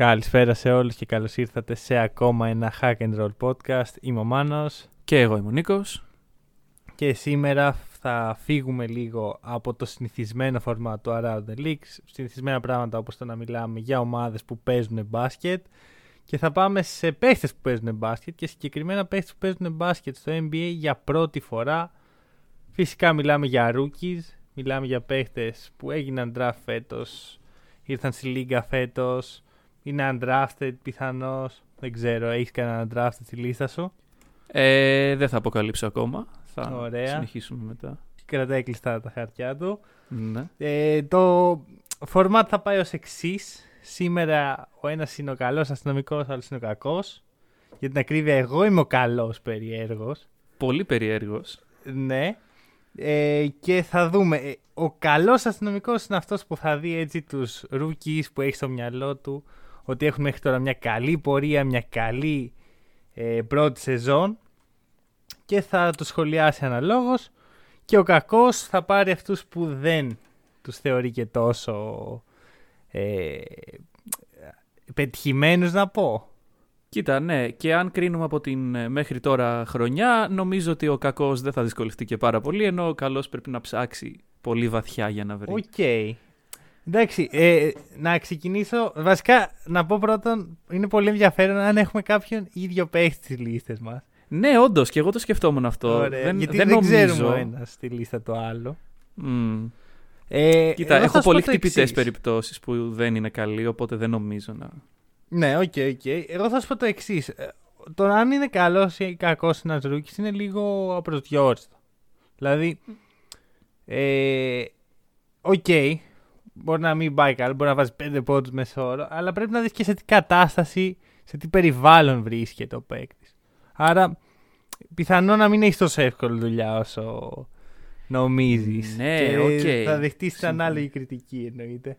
Καλησπέρα σε όλους και καλώς ήρθατε σε ακόμα ένα Hack and Roll podcast. Είμαι ο Μάνος Και εγώ είμαι ο Νίκος. και σήμερα θα φύγουμε λίγο από το συνηθισμένο format του Around the Leagues, συνηθισμένα πράγματα όπως το να μιλάμε για ομάδες που παίζουν μπάσκετ και θα πάμε σε παίχτες που παίζουν μπάσκετ και συγκεκριμένα παίχτες που παίζουν μπάσκετ στο NBA για πρώτη φορά. Φυσικά μιλάμε για rookies, μιλάμε για παίχτες που έγιναν draft φέτος, ήρθαν στη λίγα φέτος, είναι undrafted πιθανώς, δεν ξέρω, έχεις κανένα undrafted στη λίστα σου; Ε, δεν θα αποκαλύψω ακόμα. Θα Ωραία. συνεχίσουμε μετά. Κρατάει κλειστά τα χαρτιά του. Ναι. Ε, το format θα πάει ως εξής. Σήμερα ο ένας είναι ο καλός αστυνομικός, ο άλλος είναι ο κακός. Για την ακρίβεια εγώ είμαι ο καλός περιέργος. Πολύ περίεργος. Ναι. Ε, και θα δούμε. Ε, Ο καλός αστυνομικός είναι αυτός που θα δει έτσι τους rookies που έχει στο μυαλό του ότι έχουν μέχρι τώρα μια καλή πορεία, μια καλή ε, πρώτη σεζόν και θα το σχολιάσει αναλόγως και ο κακός θα πάρει αυτούς που δεν τους θεωρεί και τόσο ε, πετυχημένους να πω. Κοίτα, ναι, και αν κρίνουμε από την ε, μέχρι τώρα χρονιά, νομίζω ότι ο κακός δεν θα δυσκολευτεί και πάρα πολύ, ενώ ο καλός πρέπει να ψάξει πολύ βαθιά για να βρει. Οκ. Εντάξει, ε, να ξεκινήσω. Βασικά, να πω πρώτον, είναι πολύ ενδιαφέρον αν έχουμε κάποιον ίδιο παίχτη στις λίστες μας. Ναι, όντως, και εγώ το σκεφτόμουν αυτό. δεν, γιατί δεν, δεν, νομίζω... ξέρουμε ο ένας στη λίστα το άλλο. Μμ. Ε, Κοίτα, εγώ θα έχω σου πω πολύ το χτυπητές εξής. περιπτώσεις που δεν είναι καλοί, οπότε δεν νομίζω να. Ναι, OK, OK. Εγώ θα σου πω το εξής. Το να αν είναι καλός ή κακός ένας rookie είναι λίγο απροσδιόριστο. Δηλαδή, ε, οκ, μπορεί να μην πάει καλά, μπορεί να βάζει πέντε πόντους μεσόωρο, αλλά πρέπει να δεις και σε τι κατάσταση, σε τι περιβάλλον βρίσκεται ο παίκτης. Άρα, πιθανό να μην έχει τόσο εύκολη δουλειά όσο νομίζεις. Ναι, και οκ. Θα δεχτείς την Συμφωνώ. ανάλογη κριτική εννοείται.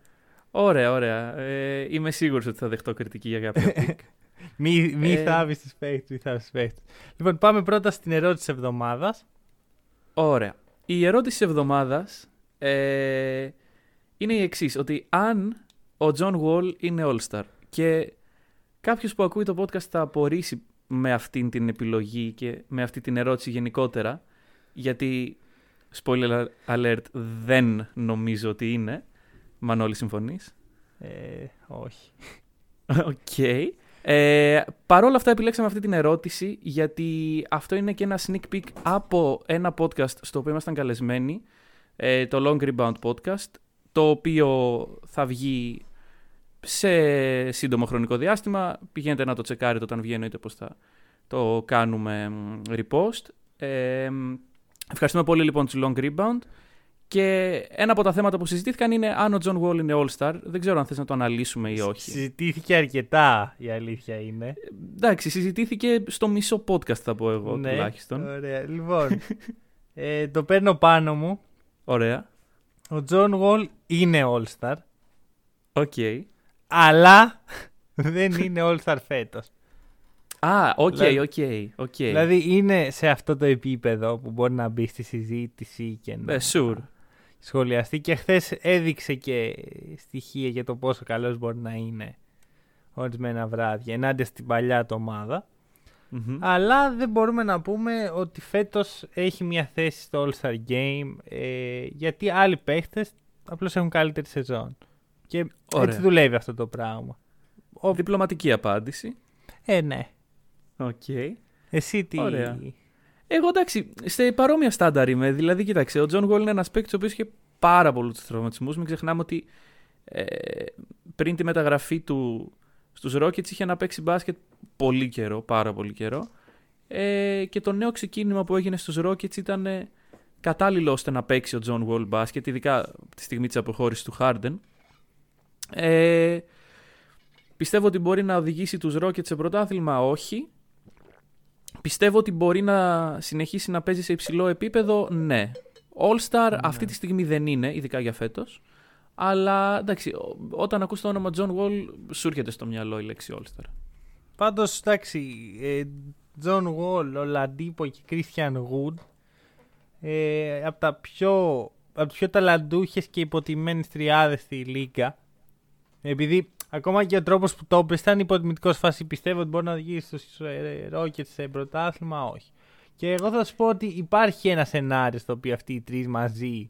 Ωραία, ωραία. Ε, είμαι σίγουρος ότι θα δεχτώ κριτική για κάποιο pick. Μη, μη Ε, θάβεις τους παίχτες, μη θάβεις τους παίχτες. Λοιπόν, πάμε πρώτα στην ερώτηση της εβδομάδας. Ωραία. Η ερώτηση της εβδομάδας ε, είναι η εξής, ότι αν ο John Wall είναι All-Star και κάποιος που ακούει το podcast θα απορήσει με αυτήν την επιλογή και με αυτή την ερώτηση γενικότερα, γιατί, spoiler alert, δεν νομίζω ότι είναι, Μανώλη συμφωνείς; Ε, όχι. Οκ. Ε, Παρ' όλα αυτά επιλέξαμε αυτή την ερώτηση γιατί αυτό είναι και ένα sneak peek από ένα podcast στο οποίο ήμασταν καλεσμένοι, ε, το Long Rebound Podcast, το οποίο θα βγει σε σύντομο χρονικό διάστημα. Πηγαίνετε να το τσεκάρετε όταν βγαίνει, είτε πώς θα το κάνουμε μ, repost. Ε, μ, ευχαριστούμε πολύ λοιπόν τους Long Rebound. Και ένα από τα θέματα που συζητήθηκαν είναι αν ο John Wall είναι All-Star. Δεν ξέρω αν θες να το αναλύσουμε ή όχι. Συζητήθηκε αρκετά, η αλήθεια είναι. Εντάξει, συζητήθηκε στο μισό podcast θα πω εγώ ναι, τουλάχιστον. Ωραία. Λοιπόν, ε, το παίρνω πάνω μου. Ωραία. Ο John Wall είναι All-Star, Οκ. αλλά δεν είναι All-Star φέτος. Α, οκ, Δηλαδή- οκ, οκ. Δηλαδή είναι σε αυτό το επίπεδο που μπορεί να μπει στη συζήτηση και να Ε, sure. σχολιαστεί και χθες έδειξε και στοιχεία για το πόσο καλός μπορεί να είναι ορισμένα βράδια ενάντια στην παλιά του ομάδα. Μμμ. Αλλά δεν μπορούμε να πούμε ότι φέτος έχει μια θέση στο All-Star Game ε, γιατί άλλοι παίχτες απλώς έχουν καλύτερη σεζόν. Και Ωραία. έτσι δουλεύει αυτό το πράγμα. Ο... Διπλωματική απάντηση. Ε, ναι. Οκ. Εσύ τι... Ωραία. Εγώ εντάξει, σε παρόμοια στάνταρ είμαι. Δηλαδή, κοίταξε, ο John Wall είναι ένας παίκτης ο οποίος είχε πάρα πολλούς τραυματισμούς. Μην ξεχνάμε ότι ε, πριν τη μεταγραφή του στους Rockets είχε να παίξει μπάσκετ πολύ καιρό, πάρα πολύ καιρό. Ε, και το νέο ξεκίνημα που έγινε στους Rockets ήταν ε, κατάλληλο ώστε να παίξει ο John Wall μπάσκετ, ειδικά τη στιγμή της αποχώρησης του Harden. Ε, Πιστεύω ότι μπορεί να οδηγήσει τους Rockets σε πρωτάθλημα, όχι. Πιστεύω ότι μπορεί να συνεχίσει να παίζει σε υψηλό επίπεδο, ναι. All-Star αυτή τη στιγμή δεν είναι, ειδικά για φέτος. Αλλά εντάξει, όταν ακούς το όνομα John Wall, σου έρχεται στο μυαλό η λέξη All-Star. Πάντως, εντάξει, ε, John Wall, ο Λαντίπο και Christian Wood ε, από, τα πιο, από τις πιο ταλαντούχες και υποτιμένες τριάδες στη Λίγκα. Επειδή ακόμα και ο τρόπος που το έπαιζε ήταν υποτιμητικός φάση, πιστεύω ότι μπορεί να οδηγήσει στους Rockets σε πρωτάθλημα, όχι. Και εγώ θα σου πω ότι υπάρχει ένα σενάριο στο οποίο αυτοί οι τρεις μαζί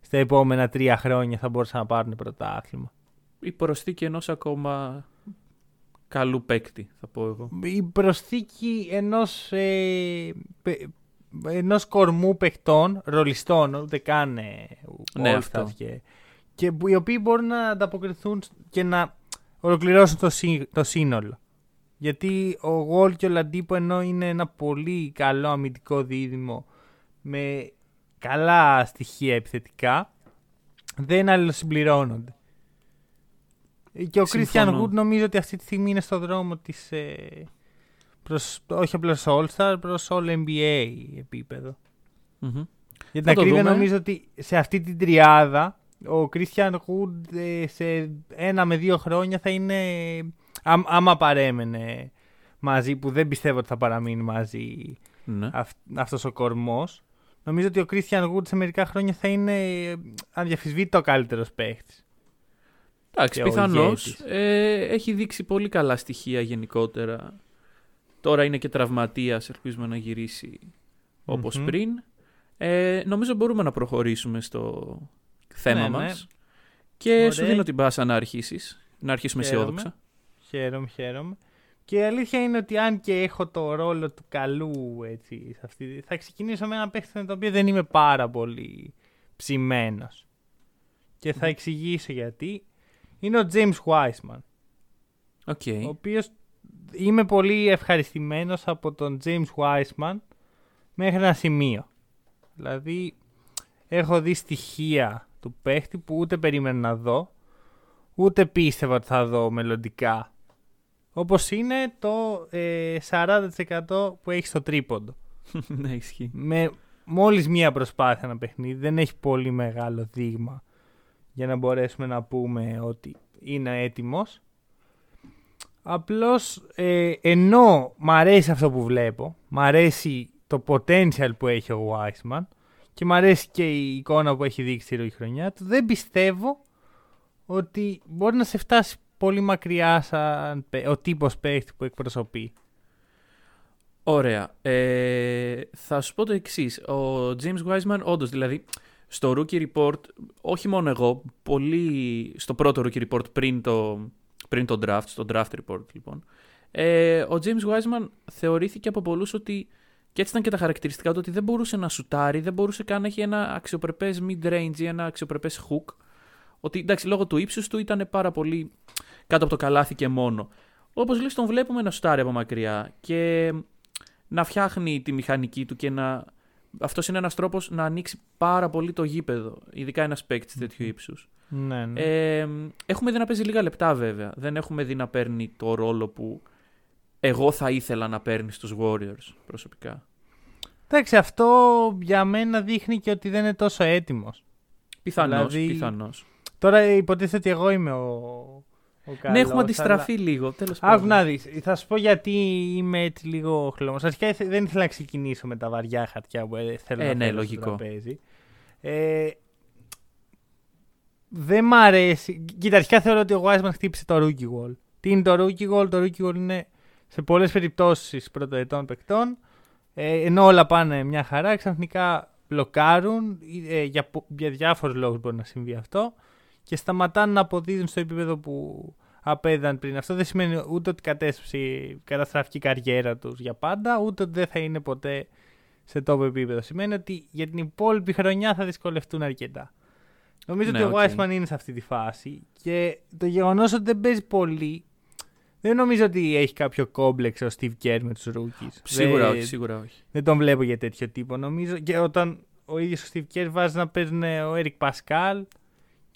στα επόμενα τρία χρόνια θα μπορούσαν να πάρουν πρωτάθλημα. Η προσθήκη ενός ακόμα καλού παίκτη, θα πω εγώ. Η προσθήκη ενός, ε, πε- ενός κορμού παιχτών, ρολιστών, ούτε καν ε, Ναι, All-Stars αυτό. και, και που- οι οποίοι μπορούν να ανταποκριθούν και να ολοκληρώσουν το, σύ- το σύνολο. Γιατί ο Γολ και ο Λαντίπο ενώ είναι ένα πολύ καλό αμυντικό δίδυμο με καλά στοιχεία επιθετικά, δεν αλληλοσυμπληρώνονται. Και ο Christian Συμφωνώ. Wood νομίζω ότι αυτή τη στιγμή είναι στο δρόμο της ε, προς, όχι απλά στο All-Star, προς All NBA επίπεδο. Μμμ. Για την Θα το ακρίβεια δούμε. νομίζω ότι σε αυτή την τριάδα ο Christian Wood ε, σε ένα με δύο χρόνια θα είναι, άμ- άμα παρέμενε μαζί, που δεν πιστεύω ότι θα παραμείνει μαζί Ναι. αυ, αυτός ο κορμός, νομίζω ότι ο Christian Wood σε μερικά χρόνια θα είναι ε, αδιαφυσβήτητο ο καλύτερος παίχτης. Εντάξει, και ο πιθανώς. ηγέτης. Ε, έχει δείξει πολύ καλά στοιχεία γενικότερα. Τώρα είναι και τραυματίας, ελπίζουμε να γυρίσει όπως Μμμ. πριν. Ε, νομίζω μπορούμε να προχωρήσουμε στο θέμα Ναι, ναι. μας. Και σου Ωραία. δίνω την πάσα να αρχίσεις. Να αρχίσουμε Χαίρομαι. αισιόδοξα. Χαίρομαι, χαίρομαι. Και η αλήθεια είναι ότι αν και έχω το ρόλο του καλού έτσι, σε αυτή, θα ξεκινήσω με ένα παίχτη με το οποίο δεν είμαι πάρα πολύ ψημένος. Και θα εξηγήσω γιατί. Είναι ο James Wiseman, Οκ. ο οποίος είμαι πολύ ευχαριστημένος από τον James Wiseman μέχρι ένα σημείο. Δηλαδή, έχω δει στοιχεία του παίχτη που ούτε περίμενα να δω, ούτε πίστευα ότι θα δω μελλοντικά. Όπως είναι το ε, 40% που έχει στο τρίποντο. ναι, ισχύει. Με μόλις μία προσπάθεια ένα παιχνίδι, δεν έχει πολύ μεγάλο δείγμα για να μπορέσουμε να πούμε ότι είναι έτοιμος. Απλώς ε, ενώ μ' αρέσει αυτό που βλέπω, μ' αρέσει το potential που έχει ο Wiseman και μ' αρέσει και η εικόνα που έχει δείξει η ροή χρονιά του, δεν πιστεύω ότι μπορεί να σε φτάσει πολύ μακριά σαν παί- ο τύπος παίχτη που εκπροσωπεί. Ωραία. Ε, θα σου πω το εξής. Ο James Wiseman, όντως, δηλαδή, στο Rookie Report, όχι μόνο εγώ, πολύ στο πρώτο Rookie Report πριν το, πριν το draft, στο draft report λοιπόν, ε, ο James Wiseman θεωρήθηκε από πολλούς ότι. Και έτσι ήταν και τα χαρακτηριστικά του ότι δεν μπορούσε να σουτάρει, δεν μπορούσε καν να έχει ένα αξιοπρεπές mid-range ή ένα αξιοπρεπές hook. Ότι εντάξει, λόγω του ύψους του ήταν πάρα πολύ κάτω από το καλάθι και μόνο. Όπως λες, τον βλέπουμε να σουτάρει από μακριά και να φτιάχνει τη μηχανική του και να. Αυτός είναι ένας τρόπος να ανοίξει πάρα πολύ το γήπεδο, ειδικά ένας παίκτης τέτοιου ύψους. Ναι, ναι. Ε, έχουμε δει να παίζει λίγα λεπτά βέβαια. Δεν έχουμε δει να παίρνει το ρόλο που εγώ θα ήθελα να παίρνει στους Warriors προσωπικά. Εντάξει, αυτό για μένα δείχνει και ότι δεν είναι τόσο έτοιμος. Πιθανώς, Δηλαδή, πιθανώς. Τώρα υποτίθεται ότι εγώ είμαι ο, ο καλός, ναι, έχουμε αντιστραφεί λίγο. Τέλος Αλλά... Άκου πάντων. να δεις, θα σου πω γιατί είμαι έτσι λίγο χλωμός. Αρχικά ήθε- δεν ήθελα να ξεκινήσω με τα βαριά χαρτιά που ε, θέλω Ε, να ναι, φέρω λογικό. στο τραπέζι. Ε, δεν μ' αρέσει. Κοίτα, αρχικά θεωρώ ότι ο Wiseman χτύπησε το rookie wall. Τι είναι το rookie wall? Το rookie wall είναι σε πολλές περιπτώσεις πρωτοετών παικτών. Ε, ενώ όλα πάνε μια χαρά, ξαφνικά μπλοκάρουν. Ε, για, πο- για διάφορους λόγους μπορεί να συμβεί αυτό. Και σταματάνε να αποδίδουν στο επίπεδο που απέδιδαν πριν. Αυτό δεν σημαίνει ούτε ότι κατέστρεψε, καταστράφηκε η καριέρα τους για πάντα, ούτε ότι δεν θα είναι ποτέ σε τέτοιο επίπεδο. Σημαίνει ότι για την υπόλοιπη χρονιά θα δυσκολευτούν αρκετά. Νομίζω Ναι, ότι ο οκ. Wiseman είναι σε αυτή τη φάση και το γεγονός ότι δεν παίζει πολύ δεν νομίζω ότι έχει κάποιο κόμπλεξ ο Steve Kerr με τους rookies. Σίγουρα δεν, όχι, σίγουρα όχι. δεν τον βλέπω για τέτοιο τύπο νομίζω και όταν ο ίδιος ο Steve Kerr βάζει να παίζουν ο Eric Pascal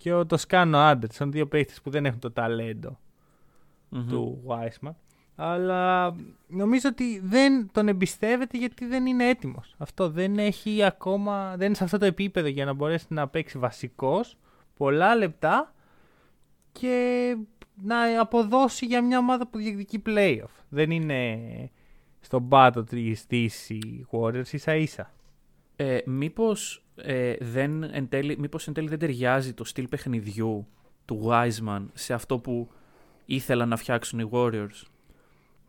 και ο Τοσκάνο Άντερσον, δύο παίχτες που δεν έχουν το ταλέντο του Wiseman. Αλλά νομίζω ότι δεν τον εμπιστεύεται γιατί δεν είναι έτοιμος. Αυτό δεν έχει ακόμα, δεν είναι σε αυτό το επίπεδο για να μπορέσει να παίξει βασικός πολλά λεπτά και να αποδώσει για μια ομάδα που διεκδικεί playoff. Δεν είναι στον πάτο της οι Warriors ίσα ίσα. Ε, μήπως, ε, δεν, εν τέλει, μήπως εν τέλει δεν ταιριάζει το στυλ παιχνιδιού του Wiseman σε αυτό που ήθελαν να φτιάξουν οι Warriors;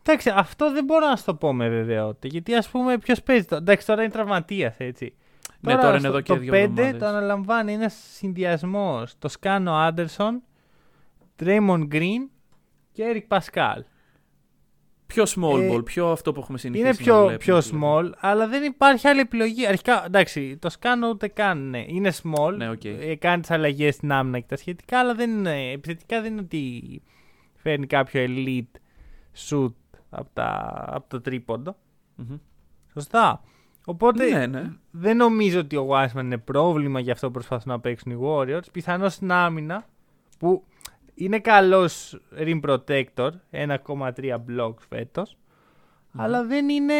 Εντάξει, αυτό δεν μπορώ να σου το πω με βεβαιότητα. Γιατί ας πούμε, ποιος παίζει. Το... Εντάξει, τώρα είναι τραυματίας, έτσι. Ναι, τώρα, τώρα είναι εδώ και το δύο 5 εβδομάδες. το αναλαμβάνει ένα συνδυασμός. Το Σκάνο Άντερσον, Draymond Green και Eric Paschall. Πιο small Ε, ball, πιο αυτό που έχουμε συνηθίσει. Είναι να πιο, βλέπουμε, πιο δηλαδή. small, αλλά δεν υπάρχει άλλη επιλογή. Αρχικά, εντάξει, Τοσκάνο ούτε καν ναι. είναι small. Ναι, οκ. ε, κάνει τις αλλαγές στην άμυνα και τα σχετικά, αλλά δεν είναι, επιθετικά δεν είναι ότι φέρνει κάποιο elite shooting από, τα, από το τρίποντο. Μμμ. Σωστά. Οπότε Ναι, ναι. δεν νομίζω ότι ο Wiseman είναι πρόβλημα για αυτό που προσπαθούν να παίξουν οι Warriors. Πιθανώς στην άμυνα που είναι καλός rim protector, 1,3 blocks φέτος, αλλά δεν είναι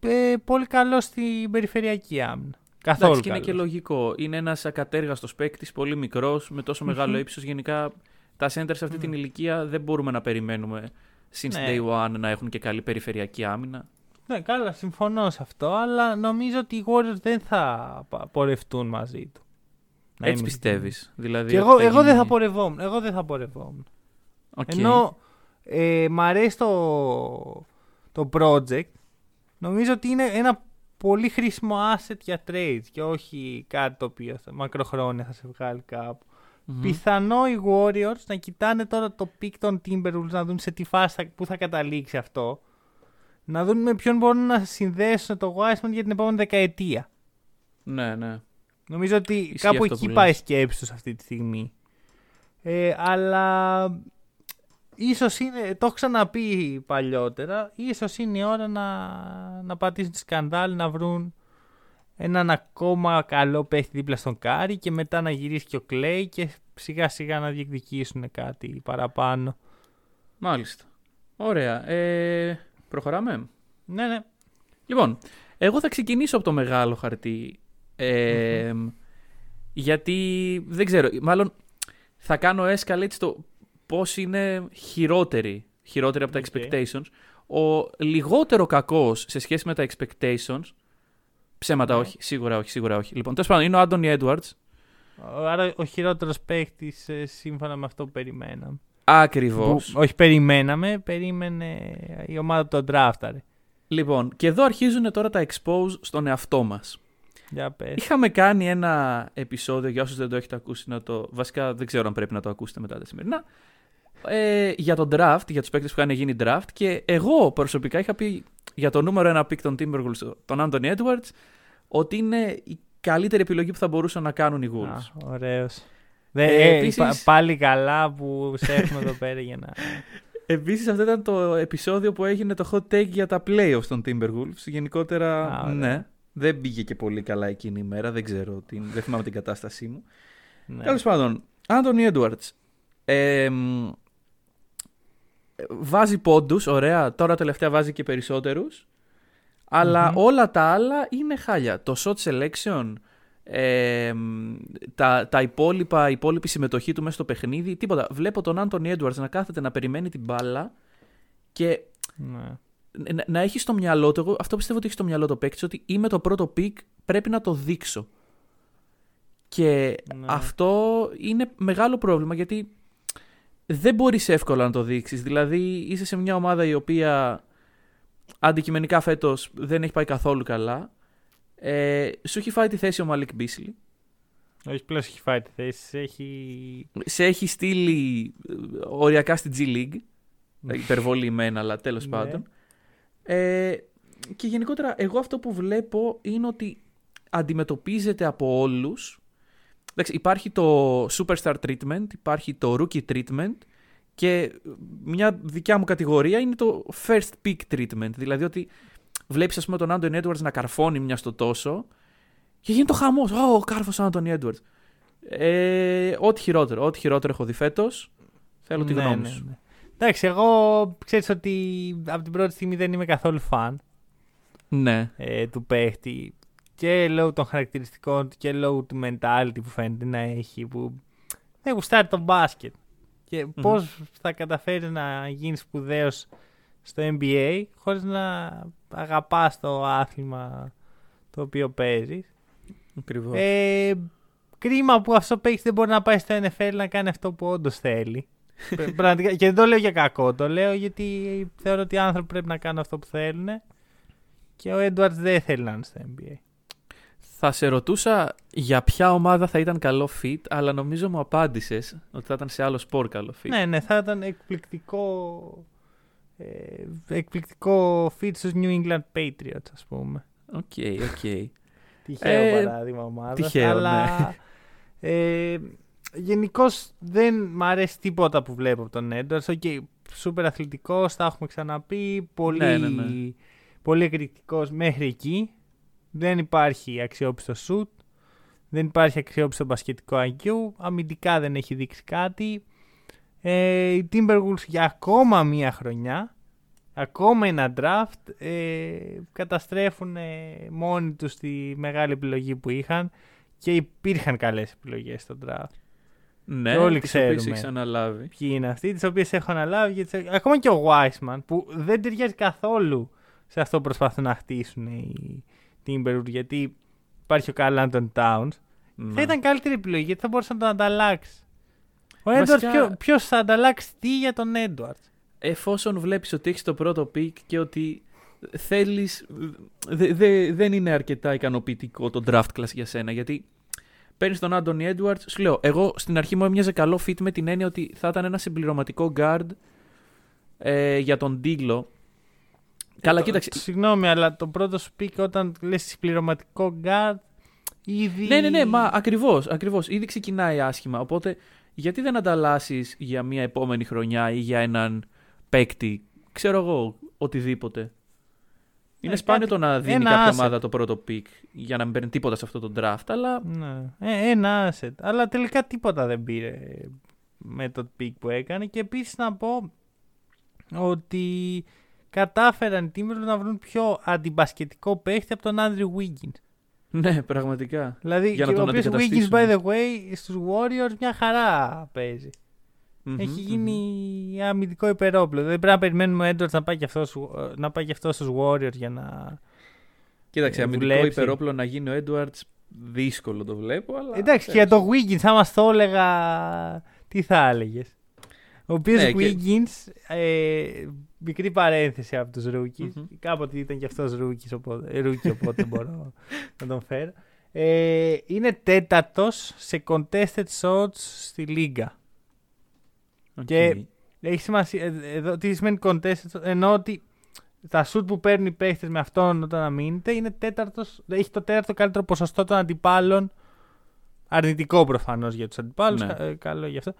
ε, πολύ καλό στην περιφερειακή άμυνα. Καθόλου Εντάξει, και είναι καλός. και λογικό. Είναι ένας ακατέργαστος παίκτης, πολύ μικρός, με τόσο μεγάλο ύψος. Γενικά, τα center σε αυτή την ηλικία δεν μπορούμε να περιμένουμε since Ναι. day one να έχουν και καλή περιφερειακή άμυνα. Ναι, καλά, συμφωνώ σε αυτό, αλλά νομίζω ότι οι Warriors δεν θα πα- πορευτούν μαζί του. Να Έτσι είμαι πιστεύεις. ειλικρινής. Δηλαδή, Και ότι εγώ, θα εγώ δεν γίνει- θα πορευόμουν. Εγώ δεν θα πορευόμουν. Οκ. Ενώ ε, μ' αρέσει το, το project, νομίζω ότι είναι ένα πολύ χρήσιμο asset για trades και όχι κάτι το οποίο θα- μακροχρόνια θα σε βγάλει κάπου. Μμμ. Πιθανό οι Warriors να κοιτάνε τώρα το pick των Timberwolves να δουν σε τι φάση θα, που θα καταλήξει αυτό. Να δουν με ποιον μπορούν να συνδέσουν το Wiseman για την επόμενη δεκαετία. Ναι, ναι. Νομίζω ότι Ισχύει κάπου αυτό εκεί που πάει η λες. σκέψης τους αυτή τη στιγμή. Ε, αλλά ίσως είναι, το έχω ξαναπεί παλιότερα, ίσως είναι η ώρα να, να πατήσουν τη σκανδάλη, να βρουν έναν ακόμα καλό παίχτη δίπλα στον Κάρι και μετά να γυρίσει και ο Klay και σιγά σιγά να διεκδικήσουν κάτι παραπάνω. Μάλιστα. Ωραία. Ε, προχωράμε. Ναι, ναι. Λοιπόν, εγώ θα ξεκινήσω από το μεγάλο χαρτί. Ε, Γιατί δεν ξέρω, μάλλον θα κάνω escalate στο πώς είναι χειρότεροι, χειρότεροι από τα Οκ. expectations. Ο λιγότερο κακός σε σχέση με τα expectations, ψέματα Ναι. όχι, σίγουρα όχι, σίγουρα όχι. Λοιπόν, τέλος πάντων είναι ο Anthony Edwards, Άρα ο χειρότερος παίχτης ε, σύμφωνα με αυτό που περιμέναμε. ακριβώς. Που, όχι περιμέναμε, περίμενε η ομάδα που τον draftαρε. Λοιπόν, και εδώ αρχίζουν τώρα τα expose στον εαυτό μας. Για πες. Είχαμε κάνει ένα επεισόδιο, για όσους δεν το έχετε ακούσει, να το... βασικά δεν ξέρω αν πρέπει να το ακούσετε μετά τα σημερινά, ε, για τον draft, για τους παίκτες που είχαν γίνει draft και εγώ προσωπικά είχα πει για το νούμερο ένα pick των Timberwolves, τον Anthony Edwards, ότι είναι η καλύτερη επιλογή που θα μπορούσαν να κάνουν οι Wolves. Α, ωραίος. Δε, Ε, ε, επίσης- πα- πάλι καλά που σε έχουμε εδώ πέρα για να... Επίσης αυτό ήταν το επεισόδιο που έγινε το hot take για τα playoffs των Timberwolves. Γενικότερα, Α, ωραία. ναι, δεν πήγε και πολύ καλά εκείνη η μέρα, δεν ξέρω, την, δεν θυμάμαι την κατάστασή μου. ναι. Τέλος πάντων, Άντωνι Έντουαρτ. Ε, μ, βάζει πόντους, ωραία. Τώρα τελευταία βάζει και περισσότερους. Αλλά Μμμ. όλα τα άλλα είναι χάλια. Το shot selection, ε, μ, τα, τα υπόλοιπα, η υπόλοιπη συμμετοχή του μέσα στο παιχνίδι, τίποτα. Βλέπω τον Anthony Edwards να κάθεται να περιμένει την μπάλα και ναι. Να, να έχεις στο μυαλό του, εγώ αυτό πιστεύω ότι έχεις στο μυαλό το παίκτης, ότι είμαι το πρώτο pick, πρέπει να το δείξω. Και Ναι. αυτό είναι μεγάλο πρόβλημα γιατί δεν μπορείς εύκολα να το δείξεις. Δηλαδή είσαι σε μια ομάδα η οποία αντικειμενικά φέτος δεν έχει πάει καθόλου καλά. Ε, σου έχει φάει τη θέση ο Μαλίκ Μπίσλι. Όχι πλέον έχει φάει τη θέση, έχει... Σε έχει στείλει ε, οριακά στη G League. Υπερβολή μένα, αλλά τέλος Ναι. πάντων. Ε, και γενικότερα, εγώ αυτό που βλέπω είναι ότι αντιμετωπίζεται από όλους. Εντάξει, υπάρχει το Superstar Treatment, υπάρχει το Rookie Treatment και μια δικιά μου κατηγορία είναι το First Pick Treatment. Δηλαδή ότι βλέπεις ας πούμε τον Anthony Edwards να καρφώνει μια στο τόσο και γίνεται το χαμός. Ω, κάρφωσε ο Anthony Edwards. Ε, ό,τι χειρότερο, ό,τι χειρότερο έχω δει φέτος. Θέλω τη Ναι, γνώμη ναι, σου. ναι. Εντάξει, εγώ ξέρεις ότι από την πρώτη στιγμή δεν είμαι καθόλου φαν Ναι. ε, του παίχτη και λόγω των χαρακτηριστικών του και λόγω του mentality που φαίνεται να έχει που δεν γουστάρει τον μπάσκετ και πώς θα καταφέρει να γίνεις σπουδαίος στο NBA χωρίς να αγαπάς το άθλημα το οποίο παίζεις Ακριβώς. ε, κρίμα που αυτό παίχτη δεν μπορεί να πάει στο NFL να κάνει αυτό που όντως θέλει. Πρα- Πραγματικά, και δεν το λέω για κακό, το λέω γιατί θεωρώ ότι οι άνθρωποι πρέπει να κάνουν αυτό που θέλουν και ο Edwards δεν θέλει να είναι στο NBA. Θα σε ρωτούσα για ποια ομάδα θα ήταν καλό fit, αλλά νομίζω μου απάντησες ότι θα ήταν σε άλλο σπορ καλό fit. Ναι, ναι, θα ήταν εκπληκτικό ε, εκπληκτικό fit στους New England Patriots ας πούμε. Οκ, οκ. Τυχαίο Ε, παράδειγμα ομάδας. τυχαίο, αλλά ε, γενικώς δεν μ' αρέσει τίποτα που βλέπω από τον Έντουαρτ. Οκ, σούπερ αθλητικός, τα έχουμε ξαναπεί. Πολύ, Ναι, ναι, ναι. πολύ εκρηκτικός μέχρι εκεί. Δεν υπάρχει αξιόπιστο σουτ. Δεν υπάρχει αξιόπιστο μπασκετικό IQ. Αμυντικά δεν έχει δείξει κάτι. Ε, οι Timberwolves για ακόμα μία χρονιά, ακόμα ένα draft, ε, καταστρέφουν ε, μόνοι τους τη μεγάλη επιλογή που είχαν και υπήρχαν καλές επιλογές στο draft. Ναι, Και όλοι τις οποίες ξέρουμε. έχεις αναλάβει. Ποιοι είναι αυτοί, τις οποίες έχω αναλάβει. Και τις... Ακόμα και ο Wiseman που δεν ταιριάζει καθόλου σε αυτό που προσπαθούν να χτίσουν οι Timberwolves γιατί υπάρχει ο Karl-Anthony Towns. Ναι. Θα ήταν καλύτερη επιλογή γιατί θα μπορούσε να τον ανταλλάξει. Ο Βασικά- Edwards, ποιο, ποιος θα ανταλλάξει τι για τον Edwards; Εφόσον βλέπεις ότι έχεις το πρώτο pick και ότι θέλεις... δε- δε- δεν είναι αρκετά ικανοποιητικό το draft class για σένα, γιατί παίρνεις τον Anthony Edwards, σου λέω, εγώ στην αρχή μου έμοιαζε καλό fit με την έννοια ότι θα ήταν ένα συμπληρωματικό guard ε, για τον D'Lo. Καλά, Ε, το- κοίταξε. Συγγνώμη, αλλά το πρώτο σου pick όταν λες συμπληρωματικό guard ήδη... Ναι, ναι, ναι, μα ακριβώς, ακριβώς. Ήδη ξεκινάει άσχημα, οπότε γιατί δεν ανταλλάσσεις για μια επόμενη χρονιά ή για έναν παίκτη, ξέρω εγώ, οτιδήποτε. Είναι Ε, σπάνιο κάτι- το να δίνει ένα κάποια asset. ομάδα το πρώτο pick για να μην παίρνει τίποτα σε αυτό το draft, αλλά Ναι. Ε, ένα asset. Αλλά τελικά τίποτα δεν πήρε με το pick που έκανε. Και επίσης να πω ότι κατάφεραν οι Timberwolves να βρουν πιο αντιμπασκετικό παίχτη από τον Andrew Wiggins. ναι, πραγματικά. Δηλαδή, Για να και ο τον οποίος Wiggins, αντικαταστήσουν. by the way, στους Warriors μια χαρά παίζει. Μμμ, Έχει μμμ. γίνει αμυντικό υπερόπλο. Δεν πρέπει να περιμένουμε ο Edwards να πάει και αυτός, να πάει και αυτός στους Warriors για να... Κοίταξε, ε, αμυντικό δουλέψει. υπερόπλο να γίνει ο Edwards, δύσκολο το βλέπω, αλλά... Εντάξει, και για το Wiggins, άμα το έλεγα, τι θα έλεγες; Ο οποίος Ναι, και- Wiggins, ε, μικρή παρένθεση από τους rookies, Μμμ. κάποτε ήταν και αυτός rookies, οπότε, ε, rookie, οπότε μπορώ να τον φέρω. Ε, είναι τέταρτος σε contested shots στη λίγκα. Οκ. και- Έχει σημασία, ε, εδώ τι σημαίνει contested shots, ενώ ότι τα σουτ που παίρνουν οι παίχτες με αυτόν όταν αμύνεται είναι τέταρτος, έχει το τέταρτο καλύτερο ποσοστό των αντιπάλων αρνητικό προφανώς για τους αντιπάλους, Ναι. κα- ε, καλό γι' αυτό,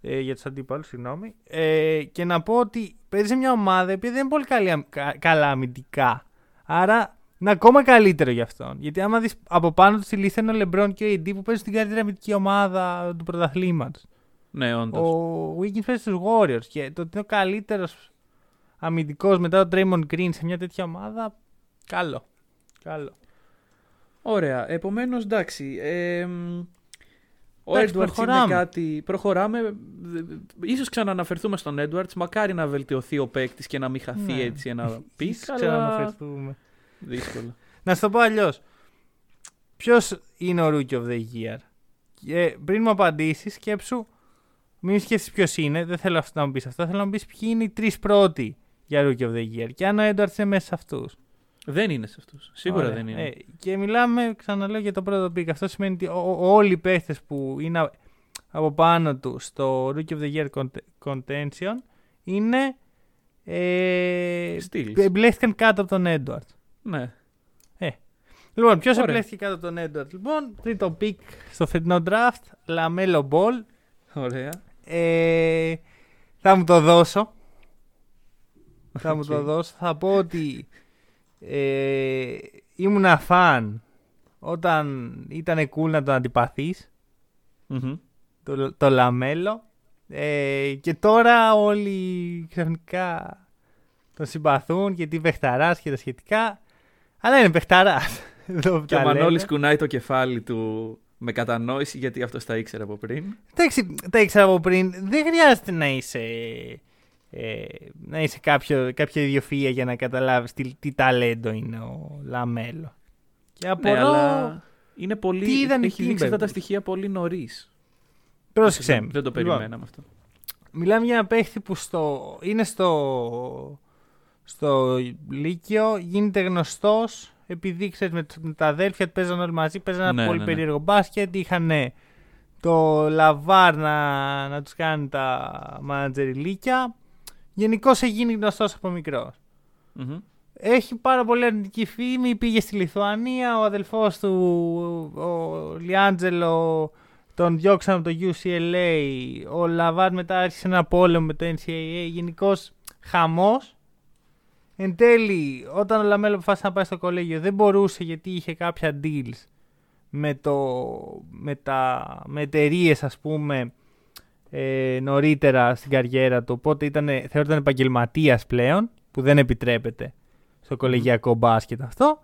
ε, για τους αντίπαλους, συγγνώμη. Ε, και να πω ότι παίζει σε μια ομάδα η οποία δεν είναι πολύ καλή, αμ- κα- καλά αμυντικά. Άρα είναι ακόμα καλύτερο για αυτόν. Γιατί άμα δεις από πάνω του στη λίστα είναι ο Λεμπρόν και ο AD που παίζουν στην καλύτερη αμυντική ομάδα του πρωταθλήματος. Ναι, όντως. Ο Wiggins παίζει στους Warriors και το ότι είναι ο καλύτερος αμυντικός μετά τον Draymond Green σε μια τέτοια ομάδα, καλό. Καλό. Ωραία. Επομένως, εντάξει. Ε, μ, ο Εντάξει, Edwards είναι προχωράμε. κάτι. Προχωράμε. Ίσως ξαναναφερθούμε στον Edwards. Μακάρι να βελτιωθεί ο παίκτης και να μην χαθεί Ναι. έτσι ένα pick. Ίσως Αλλά ξαναναφερθούμε. δύσκολο. Να σου το πω αλλιώς. Ποιος είναι ο Rookie of the Year; Και πριν μου απαντήσεις, σκέψου. Μην σκέφτεσαι ποιος είναι. Δεν θέλω αυτό να μου πεις αυτό. Θέλω να μου πεις ποιοι είναι οι τρεις πρώτοι για Rookie of the Year. Και αν ο Edwards είναι μέσα σε αυτούς. δεν είναι σε αυτούς. Σίγουρα Ωραία. δεν είναι. Ε, και μιλάμε, ξαναλέω, για το πρώτο pick. Αυτό σημαίνει ότι ο- ο- όλοι οι παίχτες που είναι α- από πάνω τους στο Rookie of the Year cont- contention είναι. Ε, Steals. εμπλέστηκαν κάτω από τον Edwards. Ναι. Λοιπόν, ποιος Ωραία. επιλέχθηκε κάτω από τον Edwards. Λοιπόν, τρίτο pick στο φετινό draft, Lamelo Ball. Ωραία. Ε, θα μου το δώσω. θα μου το Οκ. δώσω. Θα πω ότι ε, ήμουνα φαν όταν ήταν cool να τον αντιπαθείς Μμμ. το, το Λαμέλο Ε, και τώρα όλοι ξαφνικά τον συμπαθούν γιατί παιχταράς και τα σχετικά. Αλλά είναι παιχταράς. Εδώ Και ο τα Μανώλης λέμε. κουνάει το κεφάλι του με κατανόηση γιατί αυτός τα ήξερε από πριν. Εντάξει, τα ήξερα από πριν. Δεν χρειάζεται να είσαι, ε, να είσαι κάποιο, κάποια ιδιοφυΐα για να καταλάβεις τι, τι ταλέντο είναι ο Λαμέλο. Και απορώ... Ναι, αλλά είναι πολύ. τι είδαν οι έχει δείξει αυτά τα Timberwolves. στοιχεία πολύ νωρίς. Πρόσεξε. Δεν, με. δεν το Λοιπόν, περιμέναμε αυτό. Μιλάμε για ένα παίχτη που στο, είναι στο, στο Λύκειο, γίνεται γνωστός επειδή ξέρεις με, με τα αδέλφια του παίζαν όλοι μαζί, παίζαν ένα Ναι, πολύ ναι, ναι. περίεργο μπάσκετ, είχαν το Λαβάρ να, να τους κάνει τα μανατζεριλίκια. Γενικώς έχει γίνει γνωστός από μικρός. Μμμ. Έχει πάρα πολύ αρνητική φήμη. Πήγε στη Λιθουανία. Ο αδελφός του, ο Λιάντζελο, τον διώξαν από το UCLA. Ο Λαβάρ μετά άρχισε ένα πόλεμο με το NCAA. Γενικώς χαμός. Εν τέλει, όταν ο Λαμέλο αποφάσισε να πάει στο κολέγιο, δεν μπορούσε γιατί είχε κάποια deals με, το, με, τα, με εταιρείες, ας πούμε, ε, νωρίτερα στην καριέρα του. Οπότε ήταν, θεωρείται επαγγελματίας πλέον, που δεν επιτρέπεται στο κολεγιακό μπάσκετ αυτό.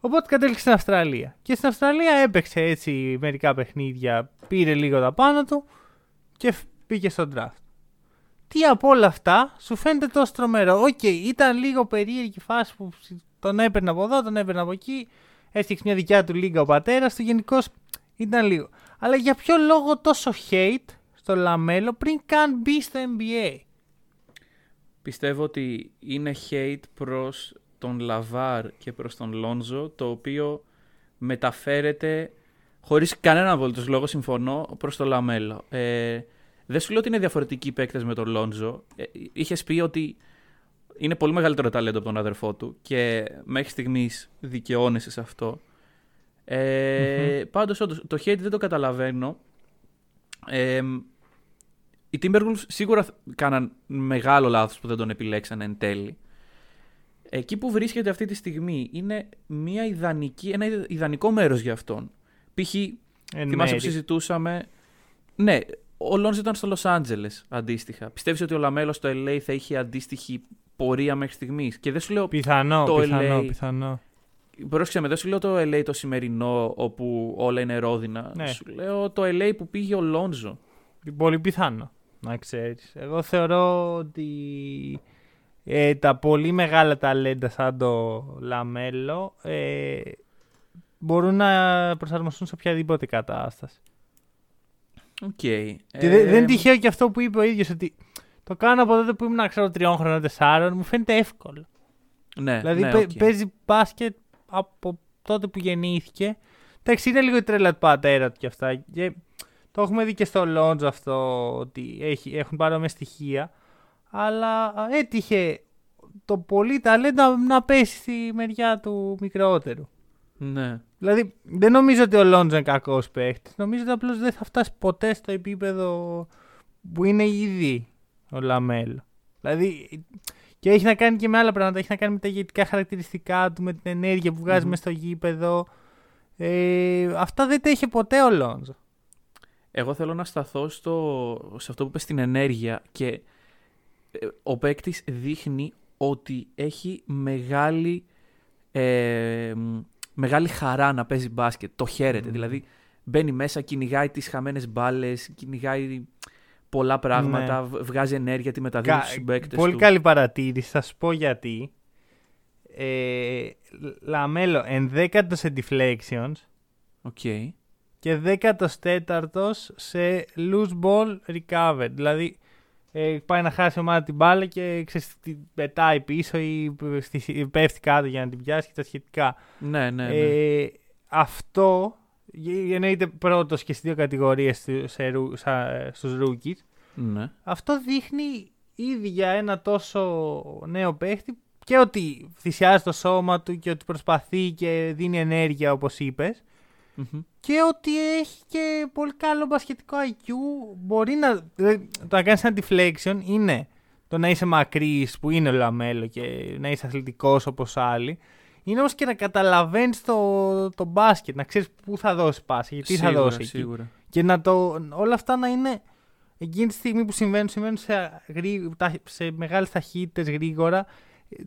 Οπότε κατέληξε στην Αυστραλία. Και στην Αυστραλία έπαιξε έτσι μερικά παιχνίδια, πήρε λίγο τα πάνω του και φ- πήγε στο draft. Τι από όλα αυτά σου φαίνεται τόσο τρομερό. Οκ, ήταν λίγο περίεργη η φάση που τον έπαιρνε από εδώ, τον έπαιρνε από εκεί. Έφτιαξε μια δικιά του λίγκα ο πατέρας του. Γενικώς ήταν λίγο. Αλλά για ποιο λόγο τόσο hate στο Λαμέλο πριν καν μπει στο NBA. Πιστεύω ότι είναι hate προς τον Λαβάρ και προς τον Λόνζο, το οποίο μεταφέρεται χωρίς κανένα απολύτως λόγο, συμφωνώ, προς τον Λαμέλο. Ε, δεν σου λέω ότι είναι διαφορετικοί παίκτες με τον Λόνζο. Ε, είχες πει ότι είναι πολύ μεγαλύτερο ταλέντο από τον αδερφό του και μέχρι στιγμής δικαιώνεσαι σε αυτό. Ε, Πάντως, όντως, το hate δεν το καταλαβαίνω. Ε, οι Timberwolves σίγουρα θ- κάναν μεγάλο λάθος που δεν τον επιλέξαν εν τέλει. Εκεί που βρίσκεται αυτή τη στιγμή είναι μια ιδανική, ένα ιδ- ιδανικό μέρος για αυτόν. Π.χ. Εν θυμάσαι μέρη. που συζητούσαμε... Ναι, ο Λόνζο ήταν στο Λος Άντζελες αντίστοιχα. Πιστεύεις ότι ο Λαμέλο στο LA θα είχε αντίστοιχη πορεία μέχρι στιγμής; Και δεν σου λέω... Πιθανό, το πιθανό, LA. πιθανό. Πρόσεξε με, δεν σου λέω το LA το σημερινό όπου όλα είναι ρόδινα. Ναι. Σου λέω το LA που πήγε ο Λόνζο. Πολύ πιθανό, να ξέρεις. Εγώ θεωρώ ότι ε, τα πολύ μεγάλα ταλέντα σαν το Λαμέλο ε, μπορούν να προσαρμοστούν σε οποιαδήποτε κατάσταση. Οκ. Και δεν, δεν είναι τυχαίο και αυτό που είπε ο ίδιος ότι το κάνω από τότε που ήμουν, ξέρω, τριών χρονών, τεσσάρων, μου φαίνεται εύκολο. Ναι, Δηλαδή ναι, παί- οκ. παίζει μπάσκετ από τότε που γεννήθηκε. Εντάξει, είναι λίγο η τρέλα του πατέρα του και αυτά. Και το έχουμε δει και στο Λόνζο αυτό ότι έχει, έχουν παρόμοια στοιχεία. Αλλά α, έτυχε το πολύ ταλέντο να, να πέσει στη μεριά του μικρότερου. Ναι. Δηλαδή δεν νομίζω ότι ο Λόνζο είναι κακός παίχτης. Νομίζω ότι απλώς δεν θα φτάσει ποτέ στο επίπεδο που είναι ήδη ο Λαμέλο. Δηλαδή και έχει να κάνει και με άλλα πράγματα. Έχει να κάνει με τα ηγετικά χαρακτηριστικά του, με την ενέργεια που βγάζει Μμμ. μέσα στο γήπεδο. Ε, αυτά δεν τα είχε ποτέ ο Λόνζο. Εγώ θέλω να σταθώ στο, σε αυτό που είπε στην ενέργεια και ε, ο παίκτης δείχνει ότι έχει μεγάλη, ε, μ, μεγάλη χαρά να παίζει μπάσκετ. Το χαίρεται. Δηλαδή μπαίνει μέσα, κυνηγάει τις χαμένες μπάλες, κυνηγάει πολλά πράγματα, β- βγάζει ενέργεια, τη μεταδίδει Κα- στους συμπαίκτες πολύ του. καλή παρατήρηση. Θα σου πω γιατί. Ε, Λαμέλο ενδέκατος σε deflections Οκ. και 14ο σε loose ball recovered. Δηλαδή ε, πάει να χάσει η ομάδα την μπάλα και ξέρεις, την πετάει πίσω ή στη- πέφτει κάτω για να την πιάσει και τα σχετικά. Ναι, ναι, ναι. Ε, αυτό γε- εννοείται πρώτος και στις δύο κατηγορίες στου- σε, ρου- σα- στους rookies. ναι. Αυτό δείχνει ήδη για ένα τόσο νέο παίχτη και ότι θυσιάζει το σώμα του και ότι προσπαθεί και δίνει ενέργεια όπως είπες Μμμ. και ότι έχει και πολύ καλό μπασκετικό IQ. Μπορεί να. δηλαδή, το να κάνεις ένα deflection είναι το να είσαι μακρύς που είναι ο Λαμέλο και να είσαι αθλητικός όπως άλλοι. Είναι όμως και να καταλαβαίνεις το, το μπάσκετ, να ξέρεις πού θα δώσεις πάση, γιατί θα Σίγουρα, δώσεις εκεί. Σίγουρα. Και να το, όλα αυτά να είναι εκείνη τη στιγμή που συμβαίνουν, συμβαίνουν σε, γρή, σε μεγάλες ταχύτητες γρήγορα.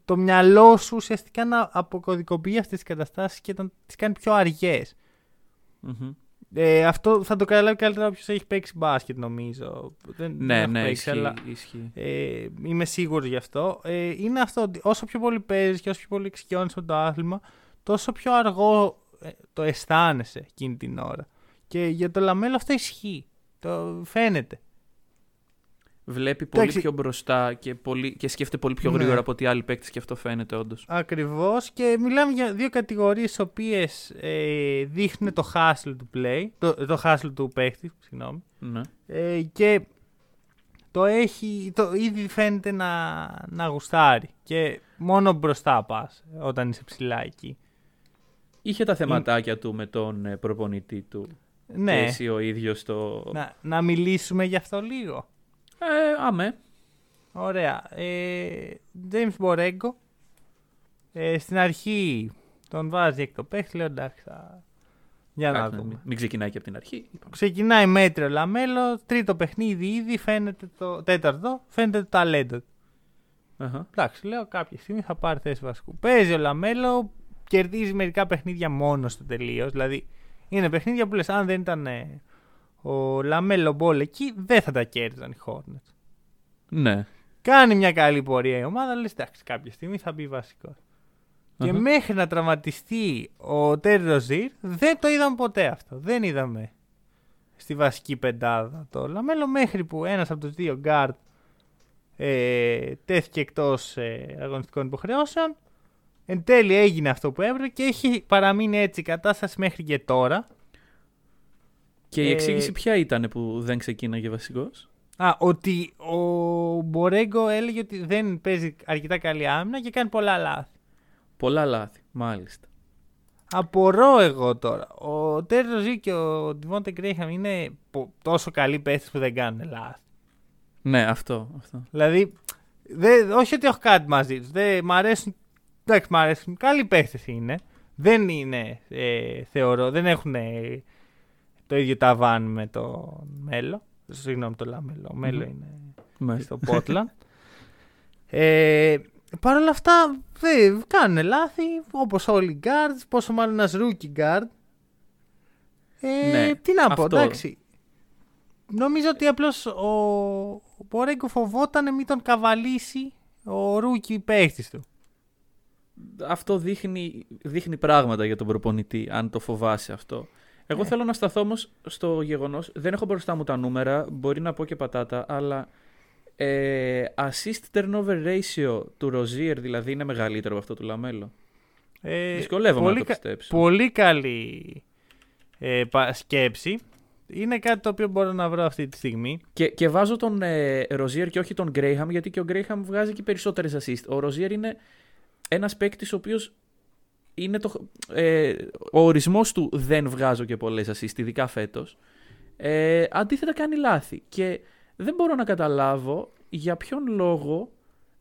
Το μυαλό σου ουσιαστικά να αποκωδικοποιεί αυτές τις καταστάσεις και να τις κάνει πιο αργές. Μμμ. Ε, αυτό θα το καταλάβει καλύτερα όποιος έχει παίξει μπάσκετ, νομίζω. Δεν, δεν Ναι, έχω ναι, παίξει, ισχύει. αλλά ισχύει. ε, είμαι σίγουρος γι' αυτό. Ε, είναι αυτό ότι όσο πιο πολύ παίζεις και όσο πιο πολύ εξοικειώνεις με το άθλημα, τόσο πιο αργό ε, το αισθάνεσαι εκείνη την ώρα. Και για το Λαμέλο αυτό ισχύει. Το φαίνεται. Βλέπει πολύ Εντάξει. πιο μπροστά και, πολύ, και σκέφτεται πολύ πιο Ναι. γρήγορα από ότι άλλοι παίκτες και αυτό φαίνεται όντως. Ακριβώς. Και μιλάμε για δύο κατηγορίες οι οποίες ε, δείχνουν το hustle του play. Το, το hustle του παίχτη, συγγνώμη. Ναι. Ε, και το έχει, το ήδη φαίνεται να, να γουστάρει. Και μόνο μπροστά πας όταν είσαι ψηλά εκεί. Είχε τα θεματάκια του με τον ε, προπονητή του. Ναι, Και εσύ ο ίδιος το. να, να μιλήσουμε γι' αυτό λίγο. Ε, αμέ. Ωραία. Ε, James Borrego. Ε, στην αρχή τον βάζει εκτός το παίχτη. Λέω εντάξει, θα... για να Εντάξει, δούμε. μην, μην ξεκινάει και από την αρχή. είπαμε. Ξεκινάει μέτριο Λαμέλο. Τρίτο παιχνίδι ήδη φαίνεται το τέταρτο. Φαίνεται το ταλέντο του. Αχα. Εντάξει, λέω κάποια στιγμή θα πάρει θέση βασικού. Παίζει ο Λαμέλο, κερδίζει μερικά παιχνίδια μόνος του τελείως. Δηλαδή είναι παιχνίδια που λες: Αν δεν ήταν ε, ο Λαμέλο Μπόλ εκεί, δεν θα τα κέρδιζαν οι Hornets. Ναι. Κάνει μια καλή πορεία η ομάδα, λες: Εντάξει, κάποια στιγμή θα μπει βασικός. Και Αχα. μέχρι να τραυματιστεί ο Τέρι Ροζίρ, δεν το είδαμε ποτέ αυτό. Δεν είδαμε στη βασική πεντάδα το Λαμέλο μέχρι που ένας από τους δύο γκάρτ ε, τέθηκε εκτός ε, αγωνιστικών υποχρεώσεων. Εν τέλει έγινε αυτό που έπρεπε και έχει παραμείνει έτσι η κατάσταση μέχρι και τώρα. Και η Ε, εξήγηση ποια ήταν που δεν ξεκίναγε βασικός; Α, ότι ο Μπορέγκο έλεγε ότι δεν παίζει αρκετά καλή άμυνα και κάνει πολλά λάθη. Πολλά λάθη, μάλιστα. Απορώ εγώ τώρα. Ο Τέρι Ροζί και ο Ντιβόντε Γκρέιχαμ είναι πο- τόσο καλοί παίχτες που δεν κάνουν λάθη. Ναι, αυτό. αυτό. Δηλαδή, δεν, όχι ότι έχω κάτι μαζί τους. Δεν, μ' αρέσουν. Εντάξει, μ' αρέσουν. Καλοί παίχτες είναι. Δεν είναι, ε, θεωρώ, δεν έχουν ε, το ίδιο ταβάνι με το Μέλο. Συγγνώμη, το Λαμέλο. Ο Μέλο Μμμ. είναι Μάλιστα. στο Portland. ε, Παρ' όλα αυτά, δεν κάνουν λάθη, όπως όλοι οι guards, πόσο μάλλον ένας rookie guard. Ε, Ναι, τι να πω, αυτό. εντάξει. Νομίζω ότι απλώς ο, ο Μπορέγκο φοβόταν μην τον καβαλήσει ο rookie παίχτης του. αυτό δείχνει, δείχνει πράγματα για τον προπονητή, αν το φοβάσαι αυτό. Εγώ Ναι. θέλω να σταθώ όμως στο γεγονός. Δεν έχω μπροστά μου τα νούμερα, μπορεί να πω και πατάτα, αλλά ε, assist turnover ratio του Rozier δηλαδή είναι μεγαλύτερο από αυτό του Λαμέλο. Ε, Δυσκολεύομαι πολύ να το κα- πιστέψω. Πολύ καλή ε, πα- σκέψη. Είναι κάτι το οποίο μπορώ να βρω αυτή τη στιγμή. Και, και βάζω τον ε, Rozier και όχι τον Graham, γιατί και ο Graham βγάζει και περισσότερες assist. Ο Rozier είναι ένας παίκτης ο οποίος είναι το, ε, ο ορισμός του δεν βγάζω και πολλές assist, ειδικά φέτος. Ε, αντίθετα κάνει λάθη. Και δεν μπορώ να καταλάβω για ποιον λόγο.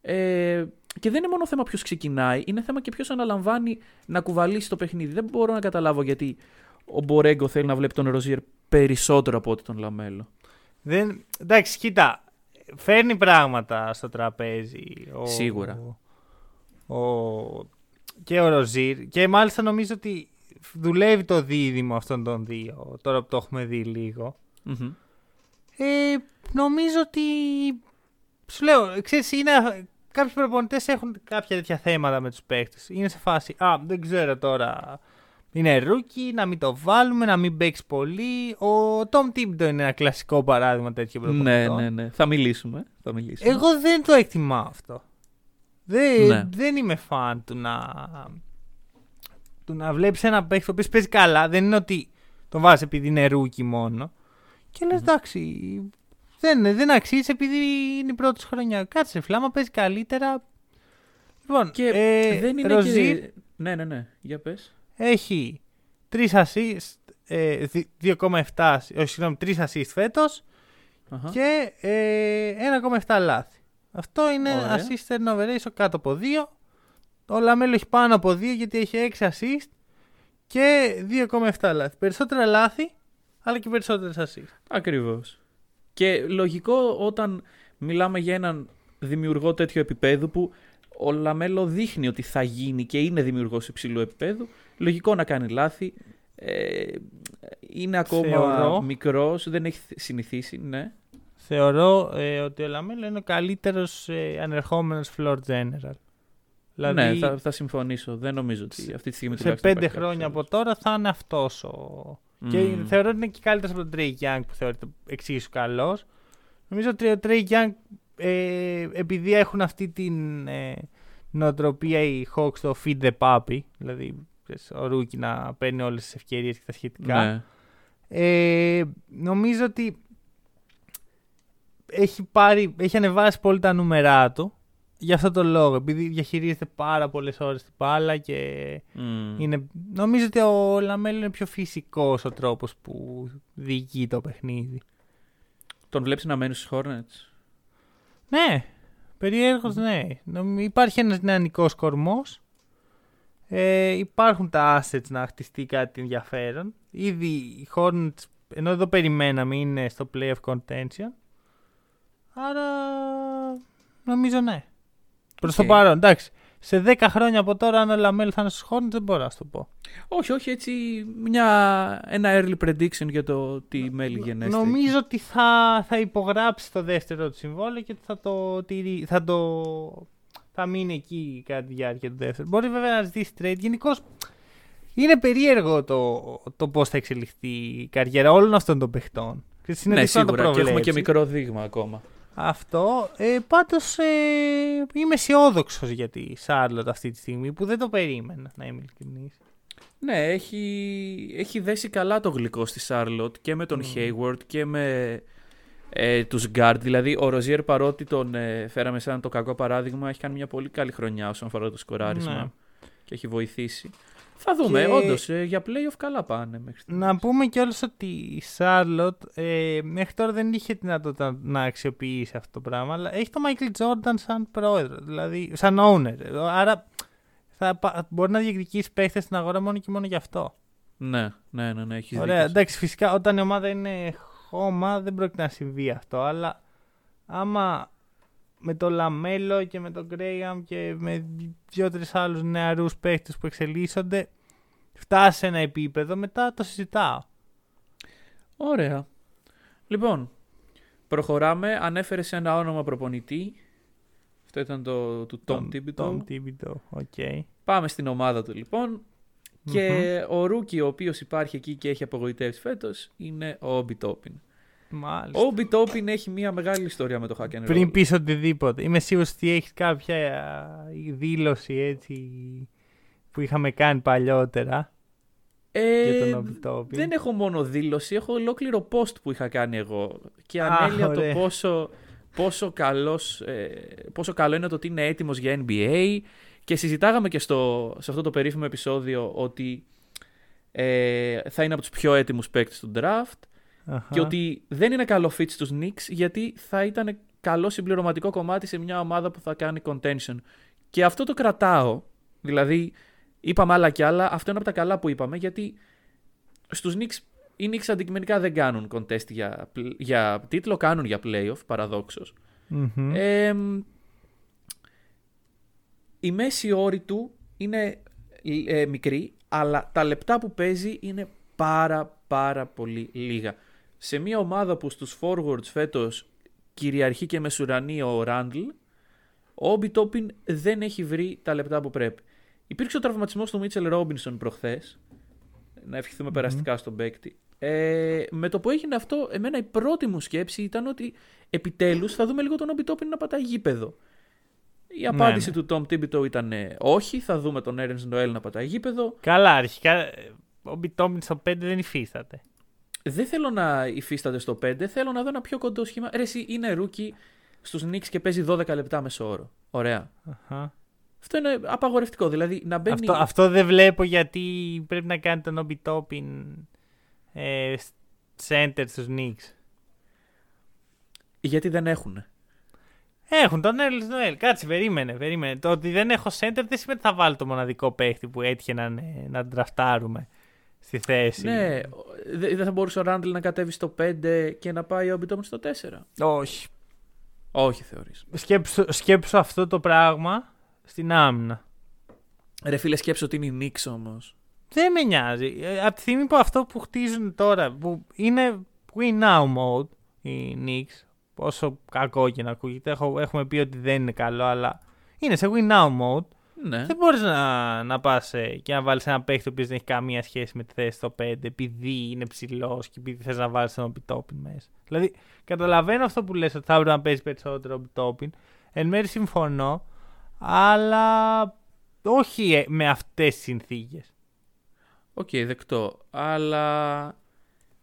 Ε, και δεν είναι μόνο θέμα ποιος ξεκινάει, είναι θέμα και ποιος αναλαμβάνει να κουβαλήσει το παιχνίδι. Δεν μπορώ να καταλάβω γιατί ο Μπορέγκο θέλει να βλέπει τον Ροζίερ περισσότερο από ότι τον Λαμέλο. Δεν, εντάξει, κοίτα. Φέρνει πράγματα στο τραπέζι. Ο, Σίγουρα. Ο, ο- και ο Ροζίρ. Και μάλιστα νομίζω ότι δουλεύει το δίδυμο αυτών των δύο. Τώρα που το έχουμε δει λίγο. Μμμ. Ε, νομίζω ότι. Σου λέω, ξέρεις, είναι. Κάποιοι προπονητές έχουν κάποια τέτοια θέματα με τους παίχτες. Είναι σε φάση. Α, δεν ξέρω τώρα. Είναι rookie, να μην το βάλουμε, να μην παίξεις πολύ. Ο Τομ Τίμποντο είναι ένα κλασικό παράδειγμα τέτοιο Ναι, προπονητών. ναι, ναι. Θα μιλήσουμε. Θα μιλήσουμε. Εγώ δεν το εκτιμάω αυτό. Δεν, Ναι. δεν είμαι φαν του να. του να βλέπεις ένα παίχτη ο οποίος παίζει καλά. Δεν είναι ότι τον βάζεις επειδή είναι rookie μόνο. Και λες, εντάξει, δεν, δεν αξίζει επειδή είναι η πρώτη σου χρονιά. Κάτσε, φλάμα παίζει καλύτερα. Λοιπόν, Και ε, δεν είναι Ροζίρ και... Ναι, ναι, ναι. Για πες. έχει 3 assist, ε, δι- 2,7, όχι συγγνώμη, 3 assist φέτος Αχα. και ε, 1,7 λάθη. Αυτό είναι Ωραία. assist turnover ratio κάτω από 2. Ο Λαμέλο έχει πάνω από 2 γιατί έχει 6 assist και 2,7 λάθη. Περισσότερα λάθη, αλλά και περισσότερες assist. Ακριβώς. Και λογικό όταν μιλάμε για έναν δημιουργό τέτοιο επίπεδου που ο Λαμέλο δείχνει ότι θα γίνει και είναι δημιουργός υψηλού επίπεδου, λογικό να κάνει λάθη. Ε, είναι ακόμα Θεωρώ. μικρός, δεν έχει συνηθίσει, ναι. Θεωρώ ε, ότι ο Λαμέλο είναι ο καλύτερος ε, ανερχόμενος floor general. Δηλαδή, ναι, θα, θα συμφωνήσω. Δεν νομίζω ότι αυτή τη στιγμή σε τουλάχιστον πέντε υπάρχει χρόνια κάποιος από τώρα θα είναι αυτός ο. Μμμ. Και θεωρώ ότι είναι και καλύτερος από τον Trey Young που θεωρείται εξίσου καλός. Νομίζω ότι ο Trey Young, ε, επειδή έχουν αυτή την ε, νοοτροπία οι Hawks το feed the puppy, δηλαδή ξέρεις, ο rookie να παίρνει όλες τις ευκαιρίες και τα σχετικά. Ναι. Ε, νομίζω ότι έχει, πάρει, έχει ανεβάσει πολύ τα νούμερά του για αυτό το λόγο. Επειδή διαχειρίζεται πάρα πολλές ώρες την μπάλα και Μμ. είναι, νομίζω ότι ο LaMelo είναι πιο φυσικός ο τρόπος που διοικεί το παιχνίδι. Τον βλέπεις να μένει στους Hornets; Ναι, περιέργως ναι. Νομ- Υπάρχει ένας νεανικός κορμός. Ε, υπάρχουν τα assets να χτιστεί κάτι ενδιαφέρον. Ήδη οι Hornets, ενώ εδώ περιμέναμε, είναι στο playoff contention. Άρα νομίζω ναι. Προς το Οκ. παρόν, εντάξει. Σε 10 χρόνια από τώρα, αν ο LaMelo θα είναι στους Hornets, δεν μπορώ να σου το πω. Όχι, όχι, έτσι μια, ένα early prediction για το τι μέλλει γενέσθαι. Νομίζω ότι θα, θα υπογράψει το δεύτερο του συμβόλαιο και θα το, τηρεί, θα το θα μείνει εκεί κατά τη διάρκεια του δεύτερου. Μπορεί βέβαια να ζητήσει trade. Γενικώς είναι περίεργο το, το πώς θα εξελιχθεί η καριέρα όλων αυτών των παιχτών. Και είναι ναι, δύσκολο να το σίγουρα. Και έχουμε και προβλέψεις. μικρό δείγμα ακόμα. Αυτό. Ε, Πάντως ε, είμαι αισιόδοξος για τη Σάρλοτ αυτή τη στιγμή που δεν το περίμενα, να είμαι ειλικρινής. Ναι, έχει, έχει δέσει καλά το γλυκό στη Charlotte και με τον Hayward και με ε, τους guard. Δηλαδή, ο Ροζιέρ παρότι τον ε, φέραμε σαν το κακό παράδειγμα, έχει κάνει μια πολύ καλή χρονιά όσον αφορά το σκοράρισμα Ναι. και έχει βοηθήσει. Θα δούμε, Και- όντως, ε, για playoff καλά πάνε μέχρι στιγμής. Να πούμε κιόλας ότι η Σάρλοτ ε, μέχρι τώρα δεν είχε δυνατότητα να αξιοποιήσει αυτό το πράγμα, αλλά έχει το Michael Jordan σαν πρόεδρο, δηλαδή σαν owner. Άρα θα, πα- μπορεί να διεκδικήσει παίχτες στην αγορά μόνο και μόνο γι' αυτό. Ναι, ναι, ναι, ναι έχεις Ωραία, δίκιο. εντάξει, φυσικά όταν η ομάδα είναι χώμα δεν πρόκειται να συμβεί αυτό, αλλά άμα με το LaMelo και με τον Graham και με δύο-τρεις άλλους νεαρούς παίχτες που εξελίσσονται, φτάσει σε ένα επίπεδο, μετά το συζητάω. Ωραία. Λοιπόν, προχωράμε. Ανέφερες σε ένα όνομα προπονητή. Αυτό ήταν το του Tom Thibodeau. Tom Thibodeau, οκ. Πάμε στην ομάδα του λοιπόν. Και ο Ρούκι ο οποίος υπάρχει εκεί και έχει απογοητεύσει φέτος είναι ο Όμπι Τόπιν. Μάλιστα. Ο Όμπι Τόπιν έχει μια μεγάλη ιστορία με το hack and roll. Πριν πεις οτιδήποτε. Είμαι σίγουρος ότι έχεις κάποια α, δήλωση έτσι που είχαμε κάνει παλιότερα Ε, για τον Όμπι Τόπιν. δεν έχω μόνο δήλωση, έχω ολόκληρο post που είχα κάνει εγώ. Και Α, ανέλυα το ωραία. πόσο, πόσο, καλός, ε, πόσο καλό είναι το ότι είναι έτοιμος για NBA. Και συζητάγαμε και στο, σε αυτό το περίφημο επεισόδιο ότι ε, θα είναι από τους πιο έτοιμους παίκτες του draft. Αχα. Και ότι δεν είναι καλό fit στους Knicks γιατί θα ήταν καλό συμπληρωματικό κομμάτι σε μια ομάδα που θα κάνει contention. Και αυτό το κρατάω. Δηλαδή, είπαμε άλλα κι άλλα. Αυτό είναι από τα καλά που είπαμε γιατί στους Knicks οι Knicks αντικειμενικά δεν κάνουν contest για, πλ- για τίτλο, κάνουν για playoff, παραδόξως. Μμμ. Ε, η μέση όρη του είναι ε, μικρή, αλλά τα λεπτά που παίζει είναι πάρα πάρα πολύ λίγα. Σε μια ομάδα που στους forwards φέτος κυριαρχεί και μεσουρανεί ο Ράντλ, ο Όμπι Τόπιν δεν έχει βρει τα λεπτά που πρέπει. Υπήρξε ο τραυματισμός του Μίτσελ Ρόμπινσον προχθές, να ευχηθούμε περαστικά στον παίκτη. Ε, με το που έγινε αυτό, εμένα η πρώτη μου σκέψη ήταν ότι επιτέλους θα δούμε λίγο τον Obi Toppin να πατάει γήπεδο. Η απάντηση ναι. του Tom Thibodeau ήταν ε, όχι, θα δούμε τον Nerlens Noel να πατάει γήπεδο. Καλά, αρχικά ε, Obi Toppin στο 5 δεν υφίσταται. Δεν θέλω να υφίσταται στο 5, θέλω να δω ένα πιο κοντό σχήμα. Ρε, εσύ είναι rookie στους Knicks και παίζει 12 λεπτά μεσόωρο. Ωραία. Αχα. Αυτό είναι απαγορευτικό. Δηλαδή να μπαίνει. Αυτό, αυτό δεν βλέπω γιατί πρέπει να κάνει τον Obi Toppin ε, center στους Knicks. Γιατί δεν έχουν. Έχουν τον Έρλ Νοέλ. Κάτσε, περίμενε, περίμενε. Το ότι δεν έχω center δεν σημαίνει ότι θα βάλω το μοναδικό παίχτη που έτυχε να, είναι- να τραφτάρουμε. Στη θέση. Ναι, δε- δεν θα μπορούσε ο Ράντλ να κατέβει στο 5 και να πάει ο Μπιτόμιν στο 4. Όχι. Όχι, θεωρείς. Σκέψου, σκέψου αυτό το πράγμα στην άμυνα. Ρε φίλε, σκέψω ότι είναι η Νίξ όμως. Δεν με νοιάζει. Ε, Από τη στιγμή που αυτό που χτίζουν τώρα, που είναι win now mode, οι Knicks, όσο κακό και να ακούγεται, έχω, έχουμε πει ότι δεν είναι καλό, αλλά είναι σε win now mode, Ναι. δεν μπορείς να, να πας και να βάλεις ένα παίχτη ο οποίος δεν έχει καμία σχέση με τη θέση στο 5, επειδή είναι ψηλός και επειδή θες να βάλεις τον Ομπιτόπιν μέσα. Δηλαδή, καταλαβαίνω αυτό που λες ότι θα έπρεπε να παίζεις περισσότερο Ομπιτόπιν. Εν μέρει συμφωνώ, αλλά όχι ε, με αυτές τις συνθήκες. Οκ, δεκτό. Αλλά.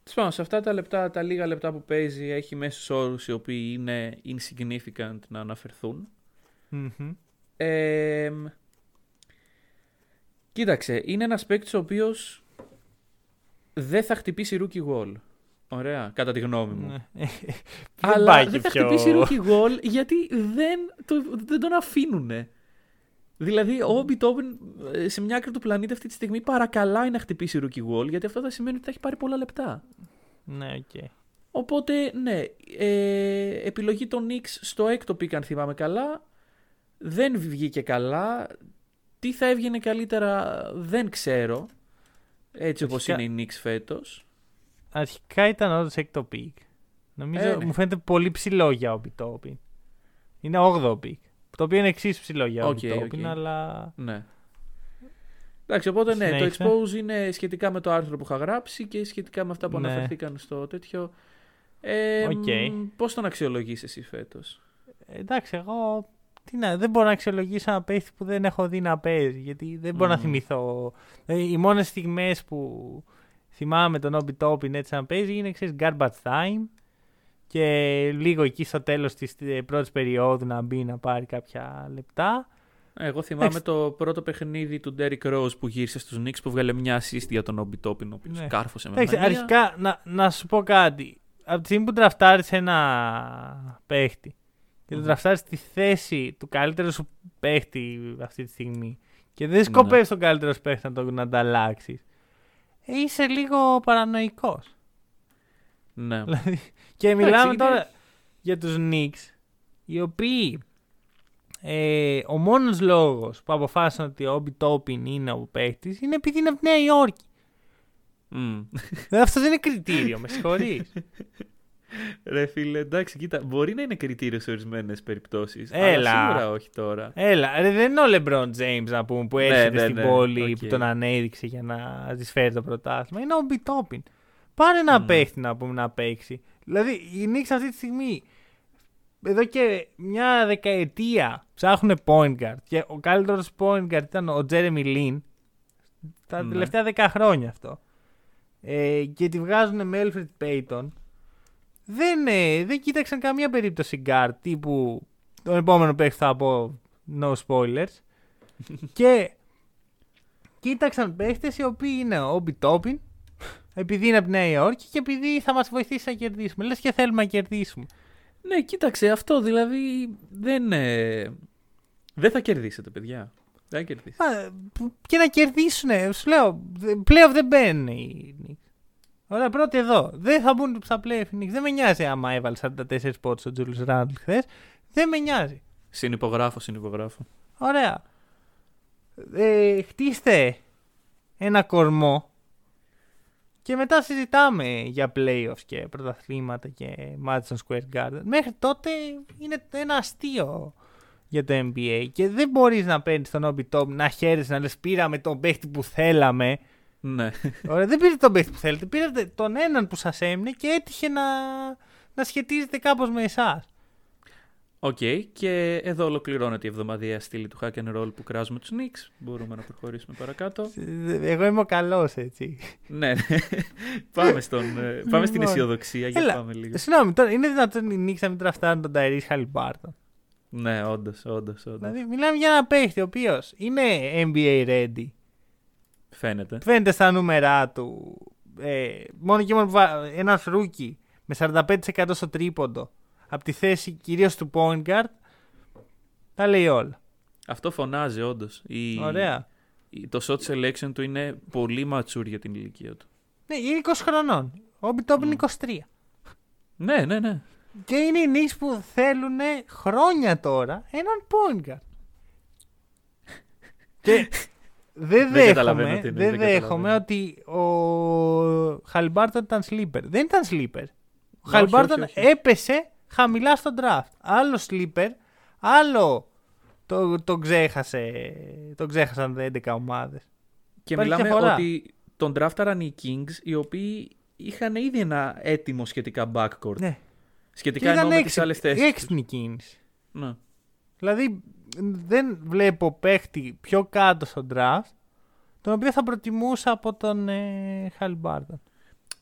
Τέλος πάντων, σε αυτά τα λεπτά, τα λίγα λεπτά που παίζει, έχει μέσους όρους οι οποίοι είναι insignificant να αναφερθούν. Ε, κοίταξε, είναι ένας παίκτης ο οποίος δεν θα χτυπήσει rookie wall. Ωραία, κατά τη γνώμη μου. Ναι. Αλλά δεν θα χτυπήσει rookie wall γιατί δεν, το, δεν τον αφήνουνε. Δηλαδή, ο Obi Toppin ε, σε μια άκρη του πλανήτη αυτή τη στιγμή παρακαλάει να χτυπήσει rookie wall γιατί αυτό θα σημαίνει ότι θα έχει πάρει πολλά λεπτά. Ναι, οκ. Οπότε, ναι, ε, επιλογή των Knicks στο έκτο pick αν θυμάμαι καλά. Δεν βγήκε καλά. Τι θα έβγαινε καλύτερα δεν ξέρω. Έτσι όπως Αρχικά- είναι οι Knicks φέτος. Αρχικά ήταν όντως έκτο pick. Νομίζω Ε, ναι. μου φαίνεται πολύ ψηλό για Obi Toppin. Είναι 8ο pick. Το οποίο είναι εξίσου ψηλό για Οκ, Obi Toppin, οκ. αλλά. Ναι. Εντάξει, οπότε ναι, το Συνέχισε. expose είναι σχετικά με το άρθρο που είχα γράψει και σχετικά με αυτά που Ναι. αναφερθήκαν στο τέτοιο. Ε, Οκ. μ, Πώς τον αξιολογείς εσύ φέτος; Εντάξει, εγώ. Τι να, δεν μπορώ να αξιολογήσω ένα παίχτη που δεν έχω δει να παίζει. Γιατί δεν μπορώ να Μμμ. θυμηθώ. Δηλαδή, οι μόνες στιγμές που θυμάμαι τον Ομπιτόπιν έτσι να παίζει είναι ξέρεις, garbage time. Και λίγο εκεί στο τέλος της πρώτης περίοδου να μπει να πάρει κάποια λεπτά. Εγώ θυμάμαι Εντάξει. το πρώτο παιχνίδι του Derrick Rose που γύρισε στους Knicks που βγάλε μια assist για τον Obi Toppin, ο οποίος Ναι. κάρφωσε με Εντάξει, μανία. αρχικά να, να σου πω κάτι. Από τη στιγμή που τραφτάρεις ένα παίχτη και το Μμμ. τραφτάρεις στη θέση του καλύτερου σου παίχτη αυτή τη στιγμή και δεν σκοπεύεις τον καλύτερο σου παίχτη να τον ανταλλάξεις. Ε, είσαι λίγο παρανοϊκός. Ναι. Δηλαδή, και μιλάμε είναι- τώρα για τους Knicks, οι οποίοι ε, ο μόνος λόγος που αποφάσισαν ότι ο Obi Toppin είναι ο παίχτης είναι επειδή είναι από τη Νέα Υόρκη. Μμ. Δηλαδή, αυτός δεν είναι κριτήριο, με συγχωρείς. Ρε φίλε, εντάξει, κοίτα, μπορεί να είναι κριτήριο σε ορισμένες περιπτώσεις. Έλα. Αλλά σίγουρα όχι τώρα. Έλα, ρε, δεν είναι ο LeBron James να πούμε που έρχεται ναι, στην ναι, πόλη οκ. που τον ανέδειξε για να της φέρει το πρωτάθλημα. Είναι ο Obi Toppin. Πάρε ένα Μμμ. παίχτη να πούμε να παίξει. Δηλαδή, οι Knicks αυτή τη στιγμή εδώ και μια δεκαετία ψάχνουν point guard. Και ο καλύτερος point guard ήταν ο Jeremy Lin. Τα Ναι. τελευταία δέκα χρόνια αυτό. Ε, και τη βγάζουν με Alfred Payton. Δεν, ε, δεν κοίταξαν καμία περίπτωση guard τύπου τον επόμενο παίχτη θα πω no spoilers. και κοίταξαν παίχτες οι οποίοι είναι ο Obi Toppin επειδή είναι από τη Νέα Υόρκη και επειδή θα μας βοηθήσει να κερδίσουμε. Λες και θέλουμε να κερδίσουμε. Ναι, κοίταξε αυτό. Δηλαδή δεν. ε, δεν θα κερδίσετε, παιδιά. Δεν θα κερδίσετε. Μα, που- και να κερδίσουν. Σου λέω, πλέον δεν μπαίνουν οι Knicks. Ωραία, πρώτοι εδώ. Δεν θα μπουν στα playoff οι Knicks. Δεν με νοιάζει άμα έβαλε 44 πόντους ο Julius Randle χθες. Δεν με νοιάζει. Συνυπογράφω, συνυπογράφω. Ωραία. Ε, χτίστε ένα κορμό και μετά συζητάμε για playoffs και πρωταθλήματα και Madison Square Garden. Μέχρι τότε είναι ένα αστείο για το NBA και δεν μπορείς να παίρνεις τον Obi Toppin να χαίρεσαι να λες πήραμε τον παίχτη που θέλαμε. Ναι. Ωραία, δεν πήρατε τον παίχτη που θέλετε, πήρατε τον έναν που σας έμεινε και έτυχε να, να σχετίζεται κάπως με εσάς. Οκ, και εδώ ολοκληρώνεται η εβδομαδιαία στήλη του Hack and Roll που κράζουμε τους Knicks. Μπορούμε να προχωρήσουμε παρακάτω. Εγώ είμαι ο καλός έτσι. ναι, ναι. πάμε, στον, ε, πάμε στην Λοιπόν. αισιοδοξία για Έλα, πάμε λίγο. Συγγνώμη, τώρα είναι δυνατόν οι Knicks να μην draftάρουν τον Tyrese Haliburton; Ναι, όντως, όντως, όντως. Δηλαδή, μιλάμε για ένα παίχτη ο οποίος είναι NBA ready. Φαίνεται. Φαίνεται στα νούμερά του. Ε, μόνο και μόνο ένας rookie με 45% στο τρίποντο από τη θέση κυρίως του point guard. Τα λέει όλα. Αυτό φωνάζει, όντως. Η... Ωραία. το shot selection του είναι πολύ mature για την ηλικία του. Ναι, είναι 20 χρονών. Ο Όμπι Τόπιν είναι 23. Ναι, ναι, ναι. Και είναι οι Knicks που θέλουν χρόνια τώρα έναν point guard. Και δεν Δεν καταλαβαίνω δέχομαι, τι εννοείς, δεν δεν δέχομαι ότι ο Χαλιμπάρτον ήταν sleeper. Δεν ήταν sleeper. Ο όχι, Χαλιμπάρτον όχι, όχι. έπεσε χαμηλά στο draft. Άλλο sleeper, άλλο το, το ξέχασε, τον ξέχασαν 11 ομάδες. Και Υπάρχει μιλάμε διαφορά. ότι τον draftάραν οι Kings, οι οποίοι είχαν ήδη ένα έτοιμο σχετικά backcourt. Ναι. Σχετικά εννοώ με τις άλλες θέσεις. τους. έξυπνη κίνηση. Ναι. Δηλαδή δεν βλέπω παίχτη πιο κάτω στο draft τον οποίο θα προτιμούσα από τον ε, Χαλιμπάρτον.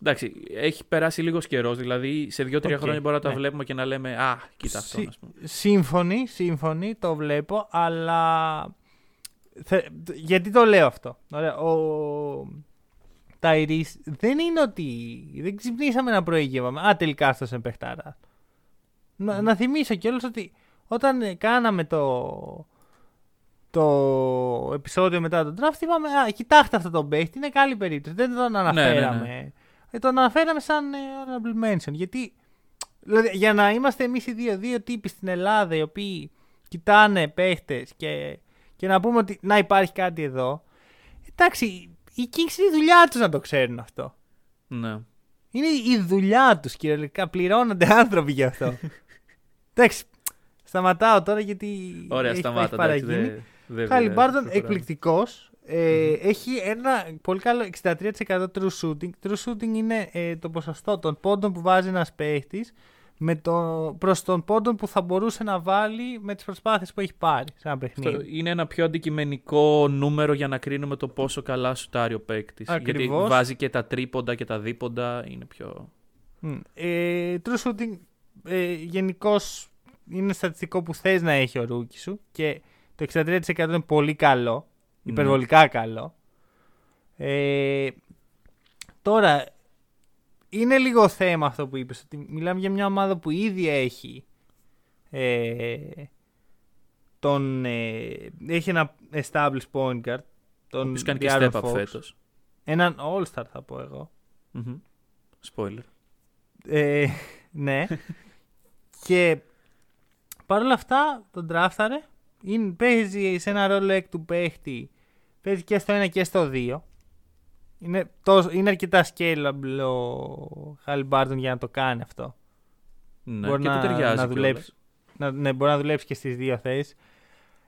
Εντάξει, έχει περάσει λίγος καιρός. Δηλαδή σε δύο-τρία Οκ, χρόνια μπορούμε να τα ναι. βλέπουμε και να λέμε Α, κοίτα αυτό. Συ- ας πούμε. Σύμφωνοι, σύμφωνοι, το βλέπω, αλλά θε- γιατί το λέω αυτό; Ωραία, ο Ταϊρής δεν είναι ότι δεν ξυπνήσαμε ένα πρωί και είπαμε, Α, τελικά αυτός είναι παιχτάρα. Να, να θυμίσω κιόλας ότι όταν ε, κάναμε το, το επεισόδιο μετά τον draft είπαμε, Α, κοιτάξτε αυτό τον παίχτη, είναι καλή περίπτωση. Δεν τον ναι, αναφέραμε. Ε, τον αναφέραμε σαν ε, honorable mention. Γιατί Δηλαδή, για να είμαστε εμείς οι δύο, δύο τύποι στην Ελλάδα οι οποίοι κοιτάνε παίχτες και, και να πούμε ότι να υπάρχει κάτι εδώ. Εντάξει, οι Kings είναι η δουλειά τους να το ξέρουν αυτό. Ναι. Είναι η δουλειά τους κυριολεκτικά. Πληρώνονται άνθρωποι γι' αυτό. εντάξει, σταματάω τώρα γιατί. Ωραία, έχει, σταμάτα. έχει εντάξει, παραγίνει. δεν- δεν Χάλι πειράζει, Μπάρτον προχωράμε. εκπληκτικός. Ε, Έχει ένα πολύ καλό 63% true shooting. True shooting είναι ε, το ποσοστό των πόντων που βάζει ένας παίχτης το, προς τον πόντων που θα μπορούσε να βάλει με τις προσπάθειες που έχει πάρει σε ένα Αυτό παιχνίδι. είναι ένα πιο αντικειμενικό νούμερο για να κρίνουμε το πόσο καλά σουτάρει ο παίκτης. Γιατί Ακριβώς. βάζει και τα τρίποντα και τα δίποντα. Είναι πιο. Μμ. Ε, true shooting ε, γενικώς είναι στατιστικό που θες να έχει ο rookie σου και το 63% είναι πολύ καλό, Ναι. υπερβολικά καλό. Ε, τώρα, είναι λίγο θέμα αυτό που είπες, ότι μιλάμε για μια ομάδα που ήδη έχει ε, τον, ε, έχει ένα established point guard, Ο τον οποίο κάνει και De'Aaron step up Fox. φέτος. Έναν all-star θα πω εγώ. Spoiler. Ε, ναι. και παρόλα αυτά τον τράφταρε. Είναι, παίζει σε ένα ρόλο εκ του παίχτη. Παίζει και στο 1 και στο 2. Είναι, τόσο, είναι αρκετά scalable ο Χαλιμπάρτον για να το κάνει αυτό. Ναι, Μπορεί και να- του ταιριάζει. να κιόλας. δουλέψει. Να, ναι, μπορεί να δουλέψει και στις δύο θέσεις.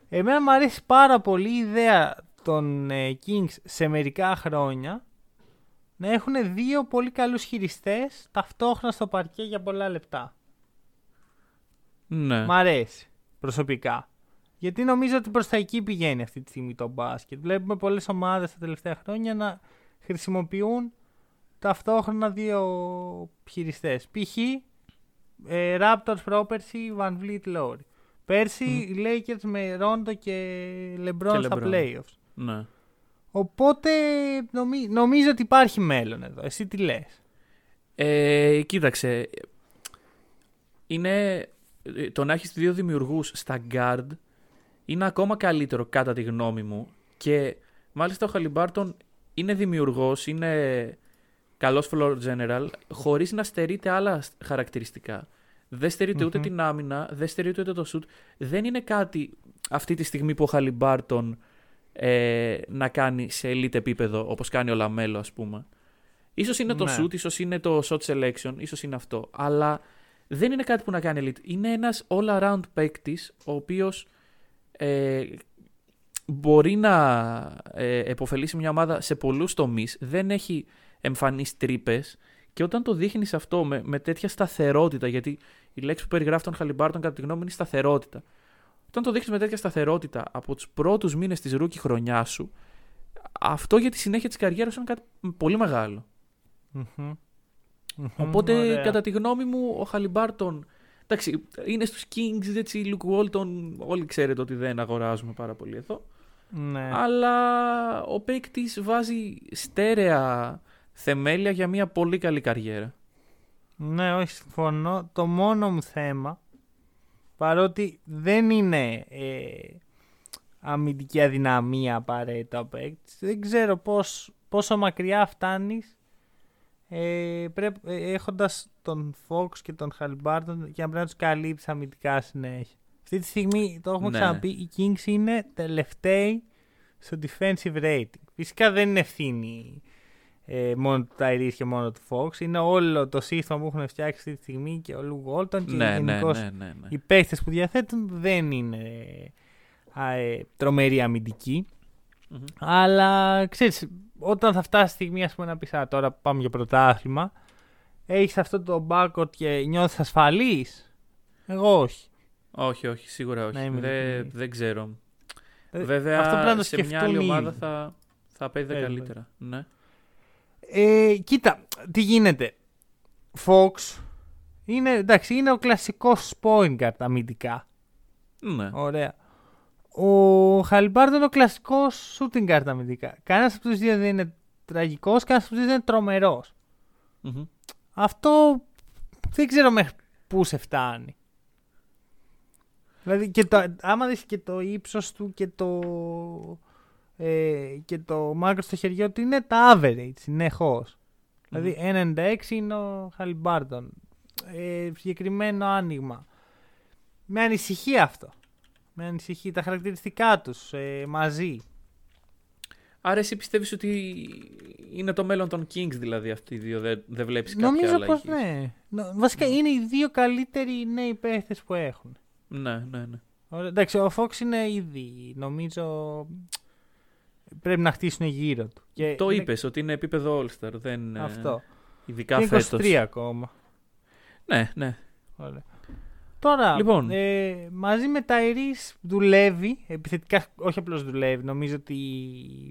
Εμένα μου αρέσει πάρα πολύ η ιδέα των ε, Kings σε μερικά χρόνια να έχουν δύο πολύ καλούς χειριστές ταυτόχρονα στο παρκέ για πολλά λεπτά. Ναι. Μ' αρέσει προσωπικά. Γιατί νομίζω ότι προς τα εκεί πηγαίνει αυτή τη στιγμή το μπάσκετ. Βλέπουμε πολλές ομάδες τα τελευταία χρόνια να χρησιμοποιούν ταυτόχρονα δύο χειριστές. Π.χ. Ε, Raptors πρόπερση Van Vliet Lowry. Πέρσι οι Lakers με Rondo και LeBron Και στα LeBron. playoffs. ναι. Οπότε νομι- νομίζω ότι υπάρχει μέλλον εδώ. Εσύ τι λες; Ε, κοίταξε. Είναι. Ε, Το να έχεις δύο δημιουργούς στα guard είναι ακόμα καλύτερο κατά τη γνώμη μου. Και μάλιστα ο Χαλιμπάρτον είναι δημιουργός, είναι καλός floor general, χωρίς να στερείται άλλα σ- χαρακτηριστικά. Δεν στερειται ούτε Μμμ. την άμυνα, δεν στερείται ούτε το shoot. Δεν είναι κάτι αυτή τη στιγμή που ο Χαλιμπάρτον ε, να κάνει σε elite επίπεδο, όπως κάνει ο LaMelo, ας πούμε. Ίσως είναι το Ναι. shoot, ίσως είναι το shot selection, ίσως είναι αυτό. Αλλά δεν είναι κάτι που να κάνει elite. Είναι ένας all-around παίκτης, ο οποίος ε, μπορεί να ε, επωφελήσει μια ομάδα σε πολλούς τομείς. Δεν έχει εμφανείς τρύπες. Και όταν το δείχνεις αυτό με, με τέτοια σταθερότητα, γιατί η λέξη που περιγράφει τον Χαλιμπάρτον κατά τη γνώμη μου είναι σταθερότητα. Όταν το δείχνεις με τέτοια σταθερότητα από τους πρώτους μήνες της rookie χρονιάς σου, αυτό για τη συνέχεια της καριέρας είναι κάτι πολύ μεγάλο. Μμμ. Οπότε, Ωραία. κατά τη γνώμη μου, ο Χαλιμπάρτον. Εντάξει, είναι στους Kings, έτσι, Luke Walton, όλοι ξέρετε ότι δεν αγοράζουμε πάρα πολύ εδώ. Ναι. Αλλά ο παίκτης βάζει στέρεα θεμέλια για μια πολύ καλή καριέρα. Ναι, όχι, συμφωνώ. Το μόνο μου θέμα, παρότι δεν είναι ε, αμυντική αδυναμία απαραίτητα ο παίκτης. Δεν ξέρω πώς, πόσο μακριά φτάνεις ε, πρέπει, ε, έχοντας τον Fox και τον Χαλιμπάρτον για να πρέπει να τους καλύψεις αμυντικά συνέχεια. Αυτή τη στιγμή, το έχουμε Ναι. ξαναπεί, οι Kings είναι τελευταίοι στο defensive rating. Φυσικά δεν είναι ευθύνη ε, μόνο του Tyrese και μόνο του Fox. Είναι όλο το σύστημα που έχουν φτιάξει αυτή τη στιγμή και ο Λου Walton και Ναι, ναι, γενικώς ναι, ναι, ναι. οι παίχτες που διαθέτουν δεν είναι α, ε, τρομεροί αμυντικοί. Μμμ. Αλλά ξέρεις, όταν θα φτάσει η στιγμή ας πούμε, να πεις «Α, τώρα πάμε για πρωτάθλημα, έχεις αυτό το backcourt και νιώθεις ασφαλής; Εγώ όχι. Όχι, όχι, σίγουρα όχι. Να είμαι Δεν, ειλικρινής. δεν ξέρω. Ε, Βέβαια, αυτό πρέπει να το σε μια σκεφτούν άλλη οι ομάδα ίδιοι. θα, θα παίζει Ε, καλύτερα. Ναι. Ε, κοίτα, τι γίνεται. Fox είναι, εντάξει, είναι ο κλασικός point guard αμυντικά. ναι. Ωραία. Ο Χαλιμπάρτον είναι ο κλασικός shooting guard αμυντικά. Κανένας από τους δύο δεν είναι τραγικός, κανένας από τους δύο δεν είναι τρομερός. Μμμ. Αυτό δεν ξέρω μέχρι πού σε φτάνει. Δηλαδή, και το, άμα δεις και το ύψος του και το, ε, και το μάκρος στο χεριό του είναι τα average, συνεχώς. Δηλαδή, 96 είναι ο Χαλιμπάρτον. Ε, συγκεκριμένο άνοιγμα. Με ανησυχεί αυτό. Με ανησυχεί τα χαρακτηριστικά τους ε, μαζί. Άρα εσύ πιστεύεις ότι είναι το μέλλον των Kings δηλαδή αυτοί οι δύο, δεν, δεν βλέπεις κάποια Νομίζω άλλα πως εκεί. ναι. Νο- Βασικά είναι οι δύο καλύτεροι νέοι παίχτες που έχουν. Ναι, ναι, ναι. Ωραία, εντάξει, ο Fox είναι ήδη, νομίζω, πρέπει να χτίσουν γύρω του. Και Το είναι είπες ότι είναι επίπεδο All-Star, δεν ε, Αυτό. ειδικά Και είναι φέτος. 23 ακόμα. Ναι, ναι. Ωραία. Τώρα, Λοιπόν. ε, μαζί με τον Harris δουλεύει, επιθετικά όχι απλώς δουλεύει, νομίζω ότι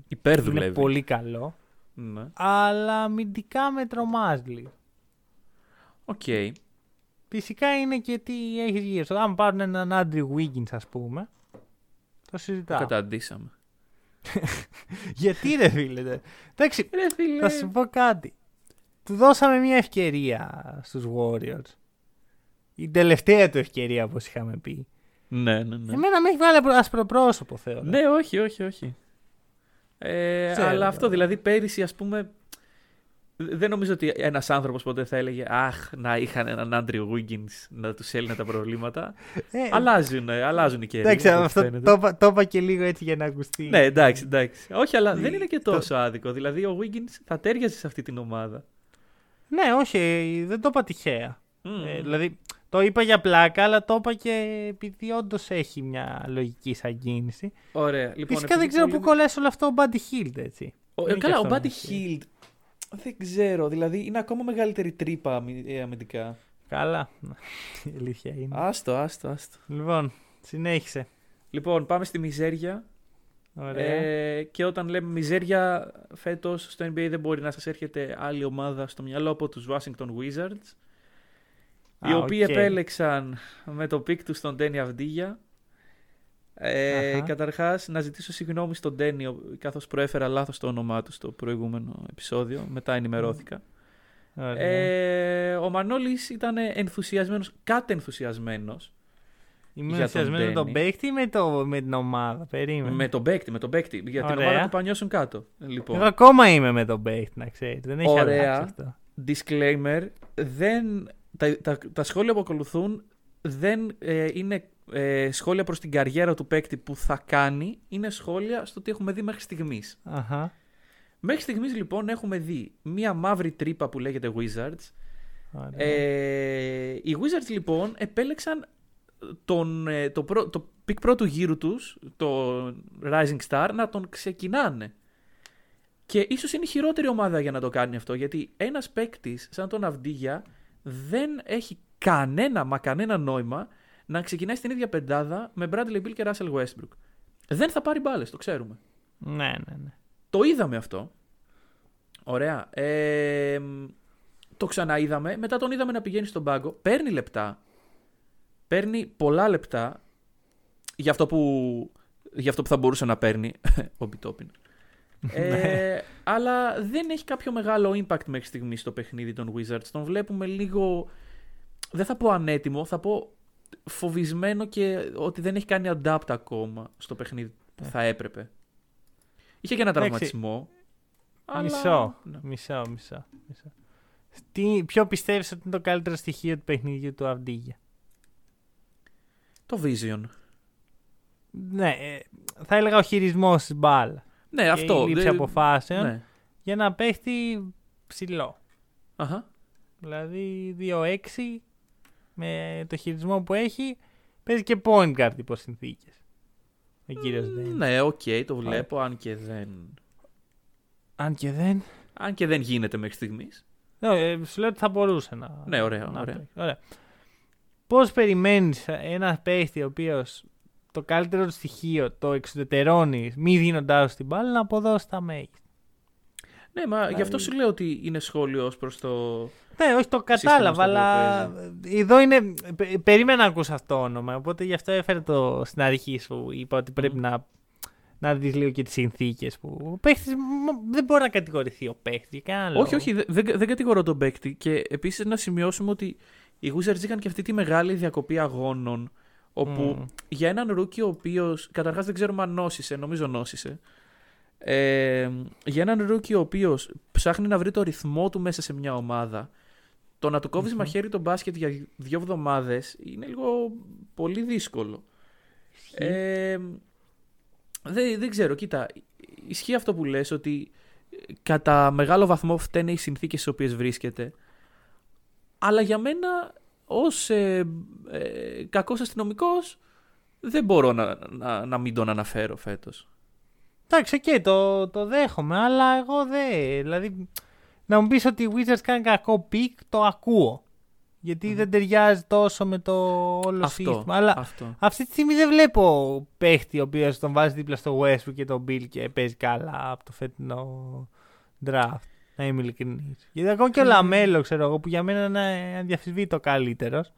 Υπέρ είναι δουλεύει. πολύ καλό, Ναι. αλλά αμυντικά με τρομάζει λίγο. Οκ. Φυσικά είναι και τι έχεις γύρω σου. Αν πάρουν έναν Andrew Wiggins, ας πούμε, το Το συζητάω. καταντήσαμε. Γιατί ρε φίλε. δε. Εντάξει, Ρε φίλε. Θα σου πω κάτι. Του δώσαμε μια ευκαιρία στους Warriors. Η τελευταία του ευκαιρία, όπως είχαμε πει. Ναι, ναι, ναι. Εμένα με έχει βγάλει ασπροπρόσωπο, θεωρώ. Ναι, όχι, όχι, όχι. Ε, Ξέρω. αλλά αυτό δηλαδή πέρυσι, ας πούμε. Δεν νομίζω ότι ένας άνθρωπος ποτέ θα έλεγε Αχ, να είχαν έναν Άντριο Wiggins να τους έλυνε τα προβλήματα. Ε, αλλάζουν, αλλάζουν οι καιροί. εντάξει, όπως αυτό φαίνεται. το, είπα- το είπα και λίγο έτσι για να ακουστεί. Ναι, εντάξει, εντάξει. Όχι, αλλά Ναι, δεν είναι και το- τόσο άδικο. Δηλαδή, ο Wiggins θα τέριαζε σε αυτή την ομάδα. Ναι, όχι, δεν το είπα τυχαία. Μμμ. Ε, δηλαδή, το είπα για πλάκα, αλλά το είπα και επειδή όντως έχει μια λογική σαν κίνηση. Ωραία. Λοιπόν, Φυσικά δεν επειδή ξέρω πολύ- πού κολλάει όλο αυτό ο Buddy Hield, έτσι. Ο- Είναι ε, και καλά, ο αυτό Buddy ένα στοιχείο. Hield. Δεν ξέρω. Δηλαδή, είναι ακόμα μεγαλύτερη τρύπα αμυ- ε, αμυντικά. Καλά. Η αλήθεια είναι. Άστο, άστο, άστο. Λοιπόν, συνέχισε. Λοιπόν, πάμε στη μιζέρια. Ωραία. Ε, και όταν λέμε μιζέρια, φέτος στο NBA δεν μπορεί να σας έρχεται άλλη ομάδα στο μυαλό από τους Washington Wizards. Οι Α, οποίοι οκ. επέλεξαν με το pick τους στον Ντένι Αυντίγια. Ε, Αχα. καταρχάς, να ζητήσω συγγνώμη στον Ντένι, ο- καθώς προέφερα λάθος το όνομά του στο προηγούμενο επεισόδιο. Μετά ενημερώθηκα. Ωραία. Ε, ο Μανώλης ήταν ενθουσιασμένος, κατενθουσιασμένος Είμαι για τον ενθουσιασμένος με τον Danny. παίκτη ή με, το, με την ομάδα. Περίμενε. με τον παίκτη, με τον παίκτη, για την Ωραία. ομάδα του Πανιώσουν κάτω. Λοιπόν. Εγώ ακόμα είμαι με τον παίκτη, να ξέρεις. Δεν έχει Ωραία. αλλάξει αυτό. disclaimer, δεν, τα, τα, τα σχόλια που ακολουθούν δεν ε, είναι ε, σχόλια προς την καριέρα του παίκτη που θα κάνει, είναι σχόλια στο τι έχουμε δει μέχρι στιγμής. Αχα. Μέχρι στιγμής λοιπόν έχουμε δει μία μαύρη τρύπα που λέγεται Wizards. Ωραία. Ε, οι Wizards λοιπόν επέλεξαν τον, ε, το, πρω, το pick πρώτου γύρου τους, το Rising Star, να τον ξεκινάνε. Και ίσως είναι η χειρότερη ομάδα για να το κάνει αυτό, γιατί ένας παίκτης σαν τον Αυντίγια δεν έχει κανένα, μα κανένα νόημα να ξεκινάει στην ίδια πεντάδα με Bradley Beal και Russell Westbrook. Δεν θα πάρει μπάλες, το ξέρουμε. ναι, ναι, ναι. Το είδαμε αυτό. Ωραία. Ε, το ξαναείδαμε. Μετά τον είδαμε να πηγαίνει στον πάγκο. Παίρνει λεπτά. Παίρνει πολλά λεπτά για αυτό που, για αυτό που θα μπορούσε να παίρνει ο Μπιτόπιν. ε, αλλά δεν έχει κάποιο μεγάλο impact μέχρι στιγμής στο παιχνίδι των Wizards. Τον βλέπουμε λίγο, δεν θα πω ανέτοιμο, θα πω φοβισμένο και ότι δεν έχει κάνει adapt ακόμα στο παιχνίδι που θα έπρεπε. Είχε και ένα Εντάξει. τραυματισμό. αλλά- Μισό, ναι. μισό, μισό, μισό. Τι, ποιο πιστεύεις ότι είναι το καλύτερο στοιχείο του παιχνιδιού του Αυντίγια. Το Vision. Ναι, ε, θα έλεγα ο χειρισμός της μπάλας. Ναι, και αυτό. η λήψη δεν- αποφάσεων Ναι. για να παίχτη ψηλό. Αχα. Δηλαδή 2-6 με το χειρισμό που έχει παίζει και point guard υπό συνθήκες. Ο κύριος Δέν. Ναι, οκ, το βλέπω, αν και δεν. Αν και δεν. Αν και δεν γίνεται μέχρι στιγμής. Ναι, ε, σου λέω ότι θα μπορούσε να. Ναι, ωραία, να ωραία. παίξει. ωραία. Πώς περιμένεις ένα παίχτη ο οποίος το καλύτερο του στοιχείο το εξουδετερώνει μη δίνοντάς του την μπάλα να αποδώσεις τα μέγιστα. Ναι, μα γι' αυτό σου λέω ότι είναι σχόλιο ως προς το. Ναι, όχι το Σύστημα κατάλαβα, στο οποίο αλλά εδώ είναι. πε- Περίμενα να ακούσω αυτό το όνομα. Οπότε γι' αυτό έφερε το στην αρχή σου. Είπα ότι πρέπει να, να δεις λίγο και τις συνθήκες που. Ο παίχτης, μ- δεν μπορεί να κατηγορηθεί ο παίχτης για κανένα λόγο. Όχι, όχι, δε- δεν, δεν κατηγορώ τον παίκτη. Και επίσης να σημειώσουμε ότι οι Wizards είχαν και αυτή τη μεγάλη διακοπή αγώνων. Όπου Μμ. για έναν rookie ο οποίος. Καταρχάς δεν ξέρουμε αν νόσησε, νομίζω νόσησε. Ε, για έναν rookie ο οποίος ψάχνει να βρει το ρυθμό του μέσα σε μια ομάδα, το να του κόβεις μαχαίρι το μπάσκετ για δύο εβδομάδες είναι λίγο πολύ δύσκολο. Ε, δεν, δεν ξέρω, κοίτα. Ισχύει αυτό που λες ότι ε, κατά μεγάλο βαθμό φταίνε οι συνθήκες στις οποίες βρίσκεται. Αλλά για μένα ως ε, ε, κακός αστυνομικός δεν μπορώ να, να, να μην τον αναφέρω φέτος. Εντάξει, οκ, το, το δέχομαι, αλλά εγώ δεν. Δηλαδή, να μου πεις ότι οι Wizards κάνει κακό pick, το ακούω. Γιατί δεν ταιριάζει τόσο με το όλο Αυτό, σύστημα. Αλλά αυτό. αυτή τη στιγμή δεν βλέπω παίχτη ο οποίος τον βάζει δίπλα στο Westbrook και τον Beal και παίζει καλά από το φετινό draft. Να είμαι ειλικρινής. Γιατί ακόμα και ο LaMelo, ξέρω εγώ, που για μένα είναι αδιαμφισβήτητα καλύτερος.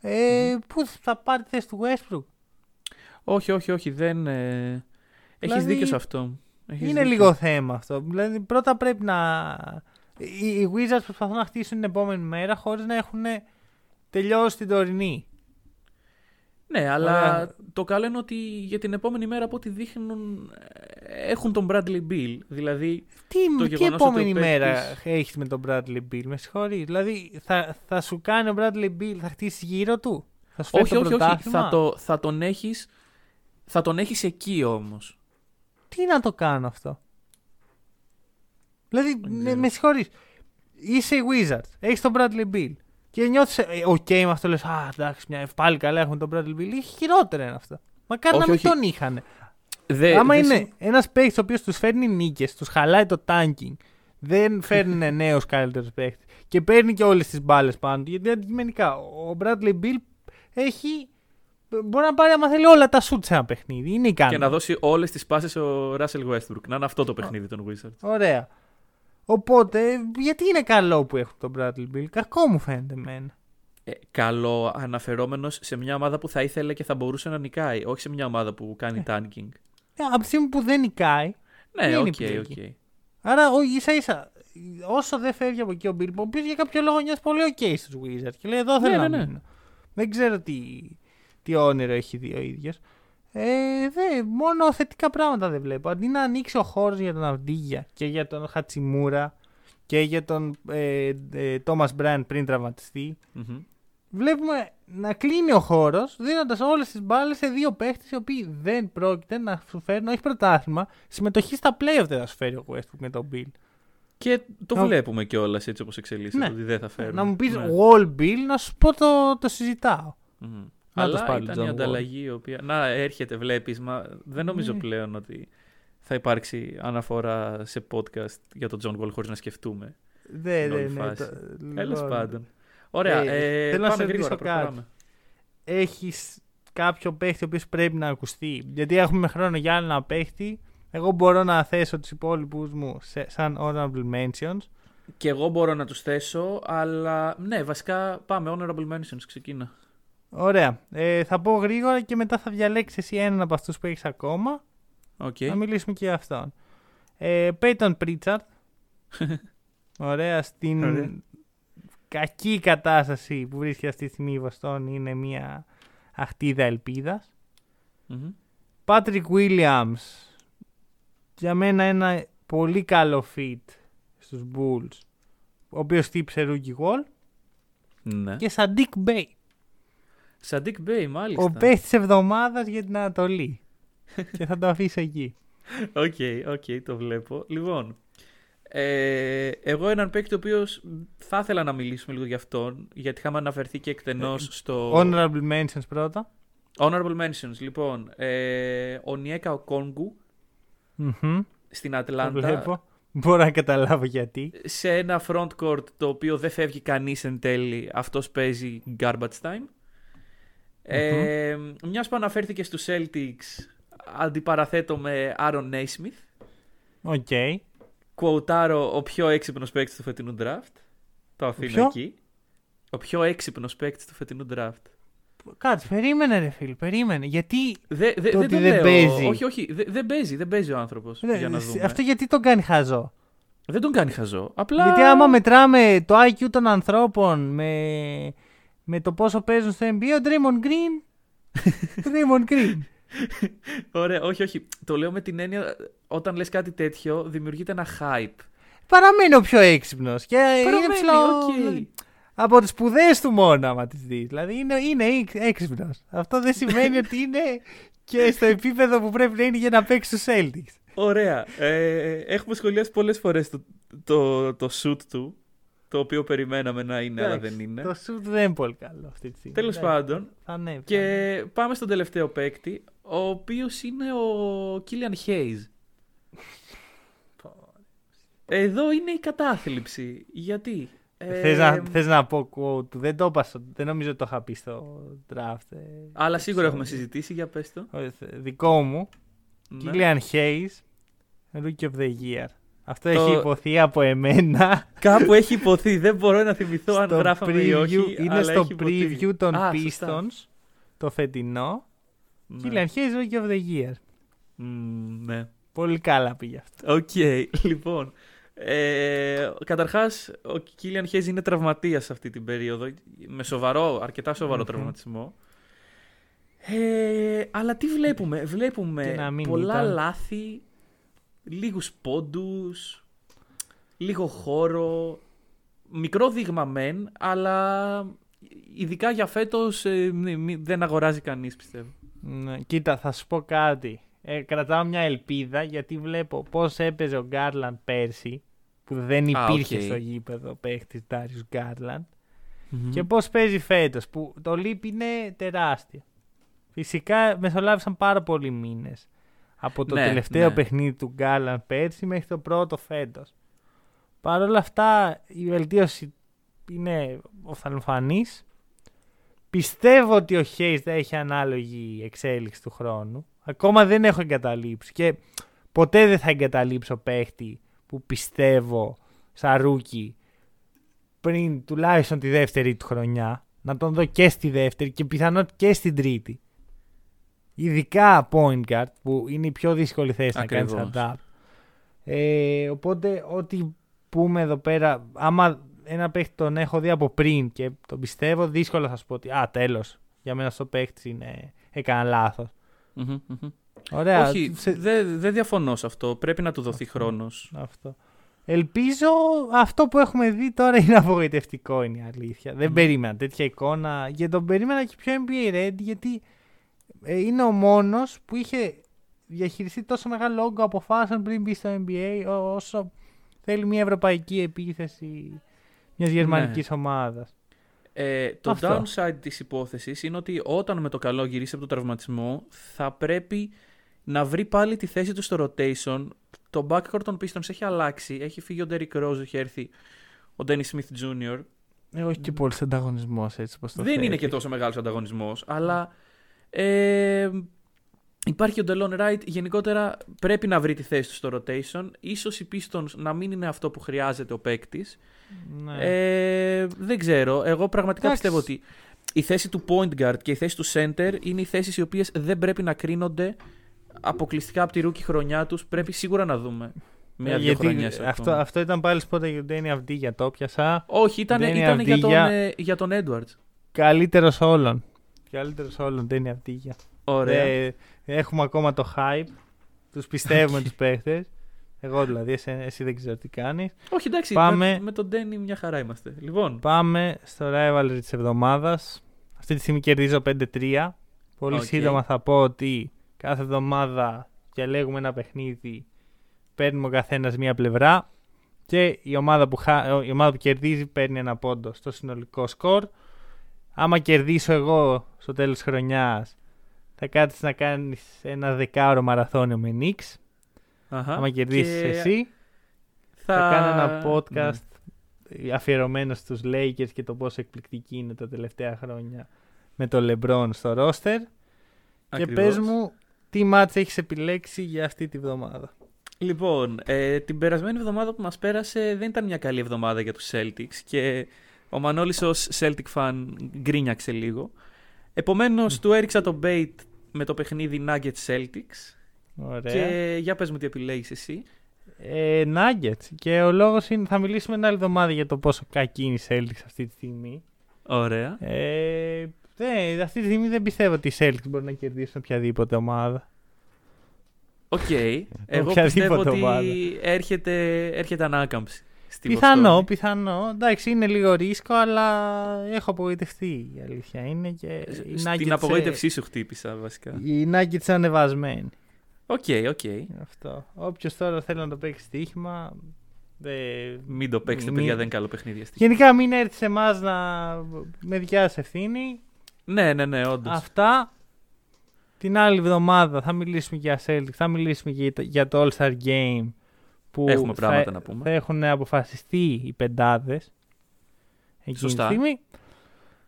Ε, Πού θα πάρει τη θέση του Westbrook; Όχι, όχι, όχι, δεν... Ε... Έχεις Δηλαδή, δίκιο σε αυτό. Έχεις Είναι δίκιο. λίγο θέμα αυτό. Δηλαδή, πρώτα πρέπει να. Οι, οι Wizards προσπαθούν να χτίσουν την επόμενη μέρα χωρίς να έχουν τελειώσει την τωρινή. Ναι, αλλά Ωραία. το καλό είναι ότι για την επόμενη μέρα από ό,τι δείχνουν ε, έχουν τον Bradley Bill. Δηλαδή, Τι, Το τι γεγονός επόμενη ότι ο μέρα παίκτης- έχεις με τον Bradley Bill, με συγχωρεί. Δηλαδή, θα, θα σου κάνει ο Bradley Bill, θα χτίσει γύρω του; Θα σου φέρει όχι, το όχι, όχι. πρωτάθλημα; Θα, το, θα τον έχεις θα τον έχεις εκεί όμως. Τι να το κάνω αυτό; Δηλαδή, Δεν με, ξέρω. με συγχωρείς. Είσαι η Wizards, έχεις τον Bradley Beal. Και νιώθεις, οκ με αυτό λες, Α, εντάξει, μια, πάλι καλά έχουμε τον Bradley Beal. Έχει χειρότερα είναι αυτό. Μακάρι Όχι, να μην όχι. τον είχαν. Δε, Άμα δεν είναι συμ- ένας παίκτης ο οποίος τους φέρνει νίκες, τους χαλάει το tanking, δεν φέρνει νέους καλύτερους παίκτες και παίρνει και όλες τις μπάλες πάνω του. Γιατί αντικειμενικά ο Bradley Beal έχει. Μπορεί να πάρει, άμα θέλει, όλα τα σουτς σε ένα παιχνίδι. Είναι ικανό. Και να δώσει όλες τις πάσες ο Russell Westbrook. Να είναι αυτό το παιχνίδι των Wizards. Ωραία. Οπότε, γιατί είναι καλό που έχουν τον Bradley Beal. Κακό μου φαίνεται εμένα. Ε, καλό αναφερόμενος σε μια ομάδα που θα ήθελε και θα μπορούσε να νικάει. Όχι σε μια ομάδα που κάνει tanking. Ε, από τη στιγμή που δεν νικάει. Ναι, είναι οκ, επιλογή. οκ. Άρα, ο, ίσα ίσα, όσο δεν φεύγει από εκεί ο Beal, ο οποίος για κάποιο λόγο νιώθει πολύ OK στους Wizards και λέει εδώ θέλω Ναι, να ναι, ναι. μείνω. Δεν ξέρω τι, τι όνειρο έχει δει ο ίδιος. Ε, δε, μόνο θετικά πράγματα δεν βλέπω. Αντί να ανοίξει ο χώρος για τον Αυντίγια και για τον Χατσιμούρα και για τον ε, ε, Τόμας Μπράιν πριν τραυματιστεί, Μμμ. βλέπουμε να κλείνει ο χώρος δίνοντας όλες τις μπάλες σε δύο παίχτες οι οποίοι δεν πρόκειται να σου φέρουν, όχι πρωτάθλημα, συμμετοχή στα playoff δεν θα σου φέρει ο Westbrook με τον Bill. Και το Να- βλέπουμε κιόλας έτσι όπως εξελίσσεται. Ναι. Ότι δεν θα φέρουν. Να μου πεις Ναι. Wall Bill, να σου πω το, το συζητάω. Μμμ. Να το Αλλά σπάρει ήταν τον η John ανταλλαγή η οποία. Να έρχεται, βλέπεις. Μα δεν νομίζω Ναι. πλέον ότι θα υπάρξει αναφορά σε podcast για τον John Wall χωρίς να σκεφτούμε. Δεν, Είναι όλη δεν, ναι. φάση. το- Τέλος λοιπόν, πάντων. Ωραία. Ε, Ε, θέλω να πάμε σε γρήγορα. ρωτήσω κάτι. προχωράμε. Έχεις κάποιο παίχτη ο οποίος πρέπει να ακουστεί; Γιατί έχουμε χρόνο για άλλο ένα παίχτη. Εγώ μπορώ να θέσω τους υπόλοιπους μου σε, σαν honorable mentions. Και εγώ μπορώ να τους θέσω, αλλά ναι, βασικά πάμε. Honorable mentions, ξεκίνα. Ωραία. Ε, θα πω γρήγορα και μετά θα διαλέξεις εσύ έναν από αυτούς που έχεις ακόμα. Οκ. Να μιλήσουμε και για αυτόν. Ε, Payton Pritchard. Ωραία. Στην Ωραία. κακή κατάσταση που βρίσκεται αυτή τη στιγμή η Βοστόνη είναι μια αχτίδα ελπίδας. Μμμ. Patrick Williams για μένα ένα πολύ καλό fit στους Bulls ο οποίος χτύπησε rookie wall Ναι. και Saddiq Bey Σαντίκ Μπέι, μάλιστα. ο παίχτης της εβδομάδας για την Ανατολή και θα το αφήσω εκεί. Οκ, οκ, το βλέπω. Λοιπόν, ε, εγώ έναν παίκτη ο οποίος θα ήθελα να μιλήσουμε λίγο γι' αυτόν, γιατί είχαμε αναφερθεί και εκτενώς στο. Honorable mentions πρώτα. Honorable mentions. Λοιπόν, ε, ο Onyeka Okongwu Μμμ, στην το Ατλάντα. βλέπω. Μπορώ να καταλάβω γιατί. Σε ένα front court το οποίο δεν φεύγει κανείς εν τέλει, αυτός παίζει garbage time. Ε, μιας που αναφέρθηκε στους Celtics, αντιπαραθέτω με Aaron Nesmith. Οκ. Κουοτάρω ο πιο έξυπνος παίκτης του φετινού draft. Το αφήνω ποιο; εκεί. Ο πιο έξυπνος παίκτης του φετινού draft. Κάτσε, περίμενε ρε φίλ, περίμενε. Γιατί. Δε, δε, Το δεν ότι το δεν λέω. παίζει. Όχι, όχι, δε- δεν παίζει, δεν παίζει ο άνθρωπος. Για να δούμε. Αυτό γιατί τον κάνει χαζό; Δεν τον κάνει χαζό. Απλά. Γιατί άμα μετράμε το IQ των ανθρώπων με, με το πόσο παίζουν στο NBA, ο Draymond Green. Draymond Green. Ωραία, όχι, όχι. Το λέω με την έννοια όταν λες κάτι τέτοιο, δημιουργείται ένα hype. Παραμένει ο πιο έξυπνος. Και είναι Παραμένει, ψηλό. οκ. Από τις σπουδές του μόνο, άμα τις δεις. Δηλαδή είναι, είναι έξυπνος. Αυτό δεν σημαίνει ότι είναι και στο επίπεδο που πρέπει να είναι για να παίξει τους Celtics. Ωραία. Ε, έχουμε σχολιάσει πολλές φορές το, το, το shoot του, το οποίο περιμέναμε να είναι, αλλά Εντάξει, δεν είναι. Το shoot δεν είναι πολύ καλό αυτή τη στιγμή. Τέλος Εντάξει, πάντων, Θα ανέβει. θα Και ανέβει. πάμε στον τελευταίο παίκτη, ο οποίος είναι ο Κίλιαν Hayes. Εδώ είναι η κατάθλιψη. Γιατί; ε, Θες, να, θες να πω quote του, δεν το είπα, στο- δεν νομίζω ότι το είχα πει στο draft. ε, Αλλά σίγουρα έχουμε sorry. συζητήσει, για πες το. Όχι, θε- Δικό μου, Ναι. Killian Hayes, Rookie of the Year. Αυτό Το- έχει υποθεί από εμένα. Κάπου έχει υποθεί, δεν μπορώ να θυμηθώ αν στο γράφαμε ή όχι. preview- είναι αλλά στο έχει υποθεί. preview των Α, σωστά. Pistons το φετινό. Ναι. Killian Hayes Rookie of the Year. Μμ, ναι. Πολύ καλά πήγε αυτό. Οκ, λοιπόν. Ε, καταρχάς, ο Κίλιαν Χέιζ είναι τραυματίας αυτή την περίοδο, με σοβαρό, αρκετά σοβαρό Μμμ. τραυματισμό. Ε, αλλά τι βλέπουμε, Και βλέπουμε να μην πολλά ήταν. λάθη, λίγους πόντους, λίγο χώρο, μικρό δείγμα μεν, αλλά ειδικά για φέτος ε, μη- μη- δεν αγοράζει κανείς πιστεύω. Ναι, κοίτα, θα σου πω κάτι. Ε, κρατάω μια ελπίδα γιατί βλέπω πώς έπαιζε ο Γκάρλαντ πέρσι που δεν Α, υπήρχε οκ. στο γήπεδο παίχτης Darius Γκάρλαντ και πώς παίζει φέτος που το leap είναι τεράστιο. Φυσικά μεσολάβησαν πάρα πολλοί μήνες από το Ναι, τελευταίο ναι. παιχνίδι του Γκάρλαντ πέρσι μέχρι το πρώτο φέτος. Παρ' όλα αυτά η βελτίωση είναι οφθαλμοφανής. Πιστεύω ότι ο Hayes θα έχει ανάλογη εξέλιξη του χρόνου. Ακόμα δεν έχω εγκαταλείψει και ποτέ δεν θα εγκαταλείψω παίχτη που πιστεύω σαν rookie πριν τουλάχιστον τη δεύτερη του χρονιά. Να τον δω και στη δεύτερη και πιθανότητα και στην τρίτη. Ειδικά point guard που είναι η πιο δύσκολη θέση Ακριβώς. να κάνεις adapt. Ε, οπότε ό,τι πούμε εδώ πέρα, άμα ένα παίχτη τον έχω δει από πριν και τον πιστεύω, δύσκολα θα σου πω ότι α, τέλος, για μένα στο παίχτης είναι, έκανα λάθος. Μμμ, μμμ. Ωραία, Όχι, σε- δεν δεν διαφωνώ σε αυτό. Πρέπει να του δοθεί χρόνος. αυτό. Ελπίζω αυτό που έχουμε δει τώρα είναι απογοητευτικό είναι η αλήθεια. Δεν περίμενα τέτοια εικόνα και τον περίμενα και πιο NBA ready γιατί ε, είναι ο μόνος που είχε διαχειριστεί τόσο μεγάλο όγκο αποφάσεων πριν μπει στο NBA ό- όσο θέλει μια ευρωπαϊκή επίθεση μιας γερμανικής ομάδας. Ε, το Αυτό. downside της υπόθεσης είναι ότι όταν με το καλό γυρίσει από τον τραυματισμό θα πρέπει να βρει πάλι τη θέση του στο rotation. Το backcourt των Pistons έχει αλλάξει. Έχει φύγει ο Derrick Rose, έχει έρθει ο Dennis Smith Jr. Ε, όχι και πολύ ανταγωνισμός έτσι όπως το Δεν είναι θέτει. και τόσο μεγάλος ανταγωνισμός, αλλά ε, υπάρχει ο Delon Wright. Γενικότερα πρέπει να βρει τη θέση του στο rotation. Ίσως οι Pistons να μην είναι αυτό που χρειάζεται ο παίκτης. Ναι. Ε, δεν ξέρω. Εγώ πραγματικά Εντάξει. πιστεύω ότι η θέση του point guard και η θέση του center είναι οι θέσεις οι οποίες δεν πρέπει να κρίνονται αποκλειστικά από τη rookie χρονιά τους. Πρέπει σίγουρα να δούμε μία-δύο Ε, γιατί χρονιές αυτό, ακόμα. αυτό ήταν πάλι σπότα για τον Ντένι Αυντή για το πιασα. Όχι, ήταν, δεν είναι ήταν για, τον, Αυδίγια. ε, για τον Edwards. Καλύτερος όλων. Καλύτερος όλων Ντένι Αυντή για. Ωραία. Δεν- έχουμε ακόμα το hype. Τους πιστεύουμε τους παίχτες. Εγώ δηλαδή, εσύ, εσύ δεν ξέρω τι κάνεις. Όχι, εντάξει, Πάμε. με, με τον Ντένι μια χαρά είμαστε. Λοιπόν, Πάμε στο rivalry της εβδομάδας. Αυτή τη στιγμή κερδίζω 5-3. Πολύ Οκ. σύντομα θα πω ότι κάθε εβδομάδα διαλέγουμε ένα παιχνίδι. Παίρνουμε ο καθένας μία πλευρά. Και η ομάδα, που χα... η ομάδα που κερδίζει παίρνει ένα πόντο στο συνολικό σκορ. Άμα κερδίσω εγώ στο τέλος της χρονιάς θα κάτσεις να κάνεις ένα δεκάωρο μαραθώνιο με Knicks. αχα, Άμα κερδίσεις και εσύ θα... θα κάνω ένα podcast Ναι. αφιερωμένο στους Lakers και το πόσο εκπληκτική είναι τα τελευταία χρόνια με το LeBron στο roster. Και Ακριβώς. πες μου τι μάτς έχεις επιλέξει για αυτή τη βδομάδα; Λοιπόν, ε, την περασμένη εβδομάδα που μας πέρασε δεν ήταν μια καλή εβδομάδα για τους Celtics και ο Μανώλης ως Celtic fan γκρίνιαξε λίγο. Επομένως του έριξα το bait με το παιχνίδι Nuggets Celtics Ωραία. και για πες μου τι επιλέγεις εσύ. Ε, Nuggets. Και ο λόγος είναι θα μιλήσουμε μια άλλη εβδομάδα για το πόσο κακή είναι η Celtics αυτή τη στιγμή. Ωραία. Ε, ναι, αυτή τη στιγμή δεν πιστεύω ότι οι Celtics μπορούν να κερδίσουν οποιαδήποτε ομάδα. Οκ. Εγώ Οποιαδήποτε πιστεύω ότι ομάδα. έρχεται, έρχεται ανάκαμψη. Στη Πιθανό, Βοστόνη. πιθανό. Εντάξει, είναι λίγο ρίσκο, αλλά έχω απογοητευτεί. Η αλήθεια είναι. Και οι Στην Nuggets, απογοήτευσή σου χτύπησα βασικά. ε, Οι Nuggets είναι ανεβασμένοι. Οκ, οκ. Αυτό. Όποιος τώρα θέλει να το παίξει στοίχημα. Δεν... Μην το παίξετε, Μην- παιδιά, δεν είναι καλό παιχνίδι. αστεία. Γενικά μην έρθει σε εμάς να... με δικιά σας ευθύνη. Ναι, ναι, ναι, όντως. Αυτά. Την άλλη εβδομάδα θα μιλήσουμε για Celtics, θα μιλήσουμε και για το All-Star Game που Έχουμε πράγματα θα, να πούμε. θα έχουν αποφασιστεί οι πεντάδες εκείνη Σωστά. τη στιγμή.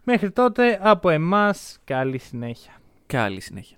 Μέχρι τότε από εμάς καλή συνέχεια. Καλή συνέχεια.